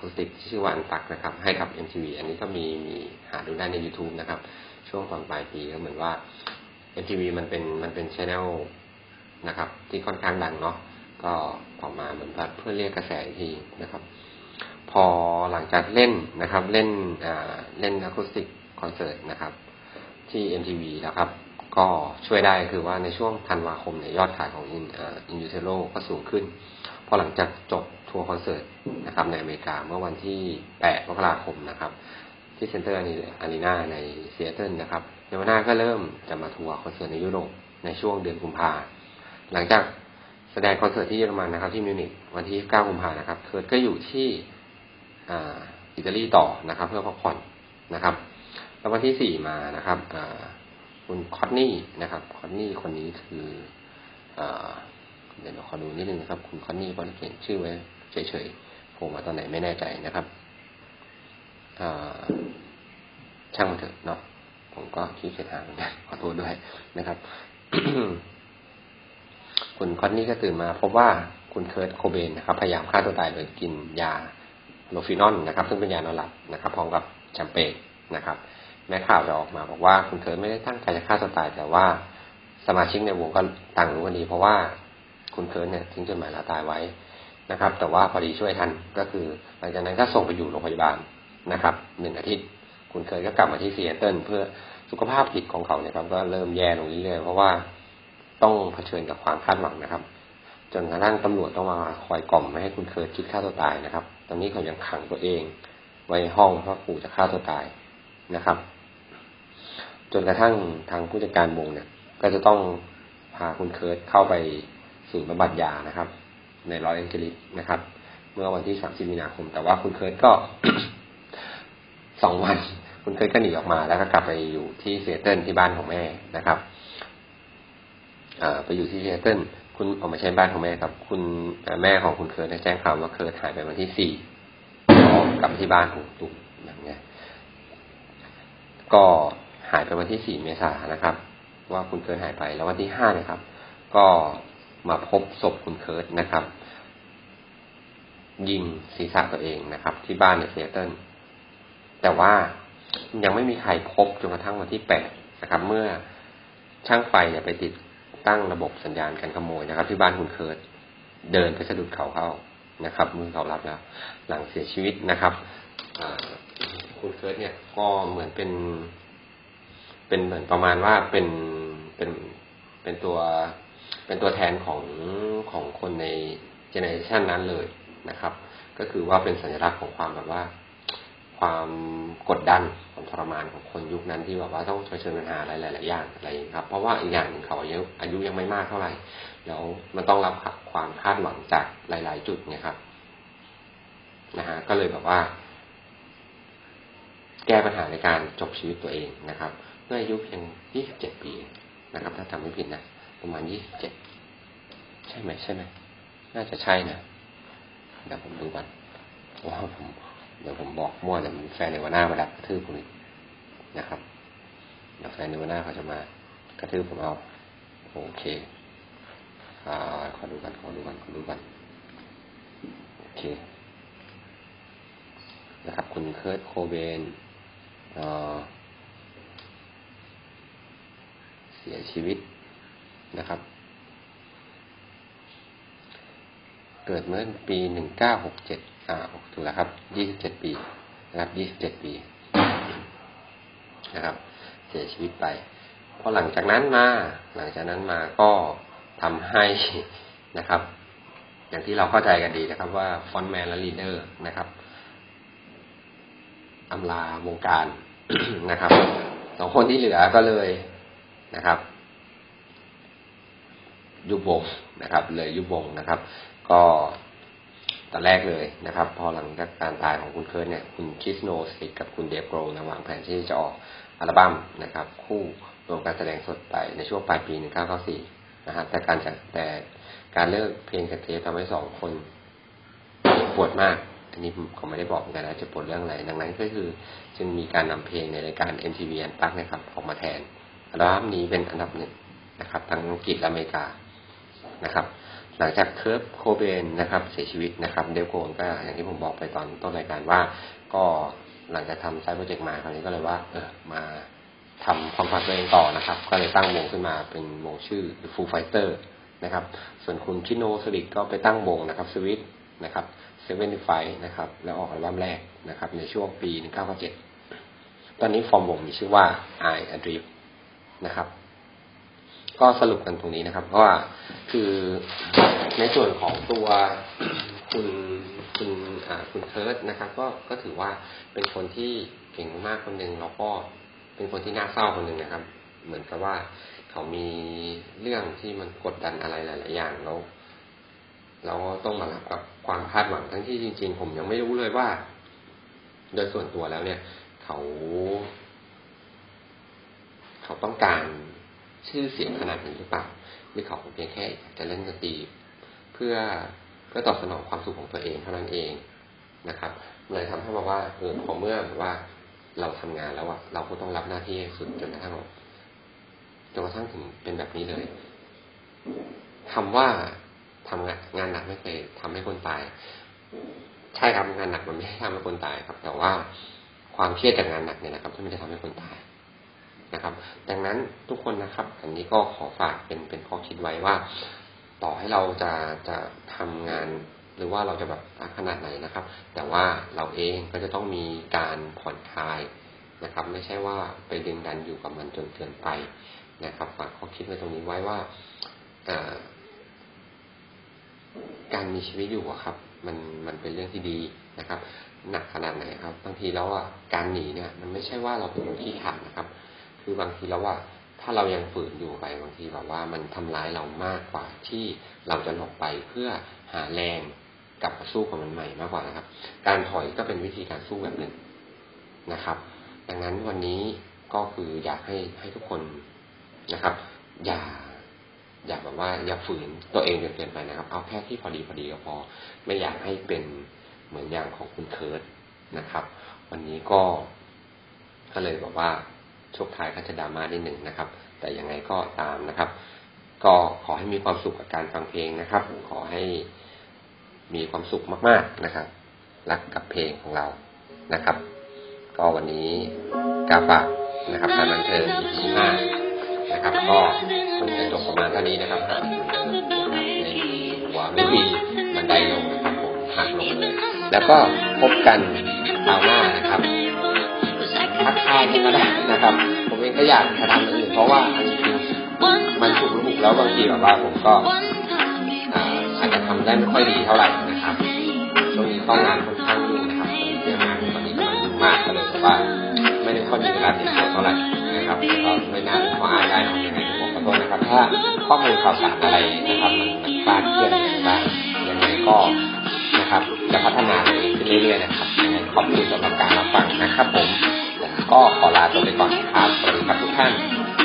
S1: คูสติกที่ชื่อว่าอันตักนะครับ ให้กับ MTV อันนี้ก็มีมีหาดูได้ใน YouTube นะครับ ช่วงตอนปลายปีก็เหมือนว่า MTV มันเป็นมันเป็นช่องนะครับ ที่ค่อนข้างดังเนาะก็ออกมาเหมือนแบบเพื่อเรียกกระแสอีกทีนะครับ พอหลังจากเล่นนะครับ เล่นเล่นอะคูสติกคอนเสิร์ตนะครับ ที่ MTV นะครับ ก็ช่วยได้คือว่าในช่วงธันวาคมเนี่ยยอดขายของ In In Utero ก็สูงขึ้นพอหลังจากจบทัวร์คอนเสิร์ตนะครับในอเมริกาเมื่อวันที่ 8 มกราคมนะครับ ที่ Center Arena ในซีแอตเทิลนะครับเนวาน่าก็เริ่มจะมาทัวร์คอนเสิร์ตในยุโรปในช่วงเดือนกุมภาหลังจากแสดงคอนเสิร์ตที่เยอรมันนะครับที่มิวนิกวันที่ 9 กุมภานะครับ Kurt ก็อยู่ที่อิตาลีต่อนะครับ เพื่อพักผ่อนนะครับ แล้ววันที่ 4 มีนานะครับ คุณคอนนี่นะครับคอนนี่คนนี้คือเดี๋ยวเราขอดูนิดนึงนะครับ คุณคอนนี่ก็เขียนชื่อไว้เฉยๆโผล่มาตอนไหนไม่แน่ใจนะครับช่างมันเถอะเนาะผมก็คิดเสียทางนะขอโทษด้วยนะครับ คุณคอร์ตนีย์ก็ตื่นมาพบว่าคุณเคิร์ตโคเบนนะครับ พยายามฆ่าตัวตายโดยกินยา Rohypnol นะครับ ซึ่งเป็นยานอนหลับนะครับ พร้อมกับแชมเปญนะครับ แม้ข่าวจะออกมาบอกว่าคุณเคิร์ตไม่ได้ตั้งใจจะฆ่าตัวตายแต่ว่าสมาชิกในวงก็ต่างรู้กันดี เพราะว่าคุณเคิร์ตเนี่ยทิ้งจดหมายลาตายไว้นะครับ แต่ว่าพอดีช่วยทันก็คือหลังจากนั้นก็ส่งไปอยู่โรงพยาบาลนะครับหนึ่งอาทิตย์ คุณเคิร์ตก็กลับมาที่ซีแอตเทิลเพื่อสุขภาพจิตของเขาเนี่ยครับ ก็เริ่มแย่ลงเรื่อยๆเพราะว่าต้องเผชิญกับความคาดหวังนะครับ จนกระทั่งตำรวจต้องมาคอยกล่อมไม่ให้คุณเคิร์ตคิดฆ่าตัวตายนะครับ ตอนนี้เขายังขังตัวเอง ไว้ห้องเพราะขู่จะฆ่าตัวตายนะครับ จนกระทั่งทางผู้จัดการวงเนี่ย ก็จะต้องพาคุณเคิร์ตเข้าไปสู่บำบัดยานะครับ ในลอสแอนเจลิสนะครับ เมื่อวันที่สามสิบมีนาคม แต่ว่าคุณเคิร์ตก็สองวัน คุณเคิร์ตก็หนีออกมาแล้วก็กลับไปอยู่ที่เซเติลที่บ้านของแม่นะครับไปอยู่ที่เซเติลคุณออกมาใช้บ้านของแม่ครับ คุณแม่ของคุณเคิร์ตได้แจ้งข่าวว่าเคิร์ตหายไปวันที่สี่กลับที่บ้านของตุ้มอย่างเงี้ยก็ หายไปวันที่สี่เมษายนนะครับ ว่าคุณเคิร์ตหายไปแล้ววันที่ห้าเนี่ยครับ ก็มาพบศพคุณเคิร์ตนะครับ ยิงศีรษะตัวเองนะครับ ที่บ้านในซีแอตเทิลแต่ว่ายังไม่มีใครพบจนกระทั่งวันที่แปดนะครับ เมื่อช่างไฟเนี่ยไปติดตั้งระบบสัญญาณกันขโมยนะครับ ที่บ้านคุณเคิร์ตเดินไปสะดุดเขาเข้านะครับมือเขารับแล้ว หลังเสียชีวิตนะครับคุณเคิร์ตเนี่ยก็เหมือนเป็น เป็นเหมือนประมาณว่าเป็นเป็นเป็นตัวเป็นตัวแทนของของคนใน generation นั้นเลยนะครับ ก็คือว่าเป็นสัญลักษณ์ของความแบบว่า ความกดดันความทรมานของคนยุคนั้นที่แบบว่าต้องเผชิญปัญหาอะไรหลายๆอย่างอะไรครับ เพราะว่าอีกอย่างหนึ่งเขาอายุอายุยังไม่มากเท่าไหร่ แล้วมันต้องรับความคาดหวังจากหลาย ๆ จุดนะครับนะฮะก็เลยแบบว่า แก้ปัญหาในการจบชีวิตตัวเองนะครับ เมื่ออายุเพียงยี่สิบเจ็ดปีนะครับ ถ้าจำไม่ผิดนะประมาณยี่สิบเจ็ดใช่ไหมใช่ไหมน่าจะใช่นะเดี๋ยวผมดูก่อนว่าผมเดี๋ยวผมบอกมั่วเดี๋ยวแฟนในวันหน้ามาดักกระทืบผมอีกนะครับเดี๋ยวแฟนในวันหน้าเขาจะมากระทืบผมเอาโอเคอ่าขอดูกันขอดูกันขอดูกันโอเค นะครับ คุณเคิร์ตโคเบนเสียชีวิตนะครับ เกิดเมื่อปีหนึ่งเก้าหกเจ็ดอ่าถูกแล้วครับยี่สิบเจ็ดปีนะครับยี่สิบเจ็ดปีนะครับ เสียชีวิตไปพอหลังจากนั้นมา หลังจากนั้นมาก็ทำให้นะครับ อย่างที่เราเข้าใจกันดีนะครับว่า frontman และ leader นะครับอำลาวงการนะครับสองคนที่เหลือก็เลย นะครับ ยุบวงนะครับ เลยยุบวงนะครับ ก็ตอนแรกเลยนะครับ พอหลังจากการตายของคุณเคิร์ตเนี่ย คุณคริสต์ โนโวเซลิกกับคุณเดฟโกรลนะวางแผนที่จะออกอัลบั้มนะครับ คู่รวมการแสดงสดไปในช่วงปลายปี 1994 นะครับแต่การแต่การเลือกเพลงกับเทปทำให้สองคนปวดมาก อันนี้ผมไม่ได้บอกเหมือนกันนะจะปวดเรื่องอะไร ดังนั้นก็คือจึงมีการนำเพลงในรายการ MTV Unplugged นะครับ ออกมาแทน อัลบั้มนี้เป็นอันดับหนึ่งนะครับทั้งอังกฤษและอเมริกานะครับ หลังจากเคิร์ตโคเบนนะครับ เสียชีวิตนะครับ เดฟ โกรลก็อย่างที่ผมบอกไปตอนต้นรายการว่าก็หลังจากทำไซต์โปรเจกต์มาคราวนี้ก็เลยว่า เออมาทำความฝันตัวเองต่อนะครับ ก็เลยตั้งวงขึ้นมาเป็นวงชื่อ The Foo Fighter นะครับ ส่วนคุณคิโนสลิกก็ไปตั้งวงนะครับสวิตนะครับเซเว่นไฟนะครับ แล้วออกอัลบั้มแรกนะครับ ในช่วงปี 1997 ตอนนี้ฟอร์มวงมีชื่อว่า I a Dream นะครับ ก็สรุปกันตรงนี้นะครับ เพราะว่าคือในส่วนของตัวคุณคุณอ่าคุณเคิร์ตนะครับ ก็ก็ถือว่าเป็นคนที่เก่งมากคนหนึ่งแล้วก็เป็นคนที่น่าเศร้าคนหนึ่งนะครับ เหมือนกับว่าเขามีเรื่องที่มันกดดันอะไรหลาย ๆ อย่างแล้วเราต้องมารับกับความคาดหวังทั้งที่จริง ๆ ผมยังไม่รู้เลยว่า โดยส่วนตัวแล้วเนี่ย เขา เขาต้องการชื่อเสียงขนาดนี้หรือเปล่าหรือเขาเพียงแค่จะเล่นดนตรีเพื่อเพื่อตอบสนองความสุขของตัวเองเท่านั้นเองนะครับเลยทำให้บอกว่าเออพอเมื่อว่าเราทำงานแล้วอะเราก็ต้องรับหน้าที่สุดจนกระทั่งจนกระทั่งถึงเป็นแบบนี้เลยคำว่าทำงานงานหนักไม่เคยทำให้คนตาย ใช่ครับงานหนักมันไม่ใช่ทำให้คนตายครับ แต่ว่าความเครียดจากงานหนักเนี่ยนะครับที่มันจะทำให้คนตาย นะครับ ดังนั้นทุกคนนะครับ อันนี้ก็ขอฝากเป็นเป็นข้อคิดไว้ว่า ต่อให้เราจะจะทำงาน หรือว่าเราจะแบบขนาดไหนนะครับ แต่ว่าเราเองก็จะต้องมีการผ่อนคลายนะครับ ไม่ใช่ว่าไปดึงดันอยู่กับมันจนเกินไปนะครับฝากข้อคิดไว้ตรงนี้ไว้ว่าการมีชีวิตอยู่ครับ มันมันเป็นเรื่องที่ดีนะครับ หนักขนาดไหนครับ บางทีแล้วอะการหนีเนี่ย มันไม่ใช่ว่าเราเป็นคนที่ขาดนะครับ คือบางทีแล้วว่าถ้าเรายังฝืนอยู่ไปบางทีแบบว่ามันทำร้ายเรามากกว่าที่เราจะหลบไปเพื่อหาแรงกลับมาสู้กับมันใหม่มากกว่านะครับ การถอยก็เป็นวิธีการสู้แบบหนึ่งนะครับ ดังนั้นวันนี้ก็คืออยากให้ให้ทุกคนนะครับ อย่า อย่าแบบว่า อย่าฝืนตัวเองจนเกินไปนะครับ เอาแค่ที่พอดีพอดีก็พอ ไม่อยากให้เป็นเหมือนอย่างของคุณเคิร์ดนะครับ วันนี้ก็ก็เลยบอกว่า ช่วงท้ายก็จะดราม่านิดหนึ่งนะครับ แต่ยังไงก็ตามนะครับ ก็ขอให้มีความสุขกับการฟังเพลงนะครับ ขอให้มีความสุขมาก ๆนะครับ รักกับเพลงของเรานะครับ ก็วันนี้กาฝากนะครับการบันเทิงที่ห้านะครับ ก็มันจะจบประมาณเท่านี้นะครับหานะครับในหัวไม่มีบันไดลงนะครับผมหักลงเลย แล้วก็พบกันคราวหน้านะครับ ทักทายกันก็ได้นะครับ ผมเองก็อยากจะทำอย่างอื่นเพราะว่าอันจริงๆมันถูกระบุแล้วบางทีแบบว่าผมก็อ่าอาจจะทำได้ไม่ค่อยดีเท่าไหร่นะครับช่วงนี้ก็งานค่อนข้างยุ่งนะครับตอนนี้เรื่องงานตอนนี้กำลังยุ่งมากก็เลยแบบว่าไม่ได้ค่อยมีเวลาติดต่อเท่าไหร่นะครับก็ไม่น่าเป็นข้ออ้างได้หรอกยังไงผมขอโทษนะครับ ถ้าข้อมูลข่าวสารอะไรนะครับมันมันคลาดเคลื่อนไปบ้างยังไงก็นะครับจะพัฒนาตัวเองขึ้นเรื่อยๆนะครับยังไงขอบคุณสำหรับการรับฟังนะครับผม ก็ขอลาตัวไปก่อนครับสวัสดีครับทุกท่าน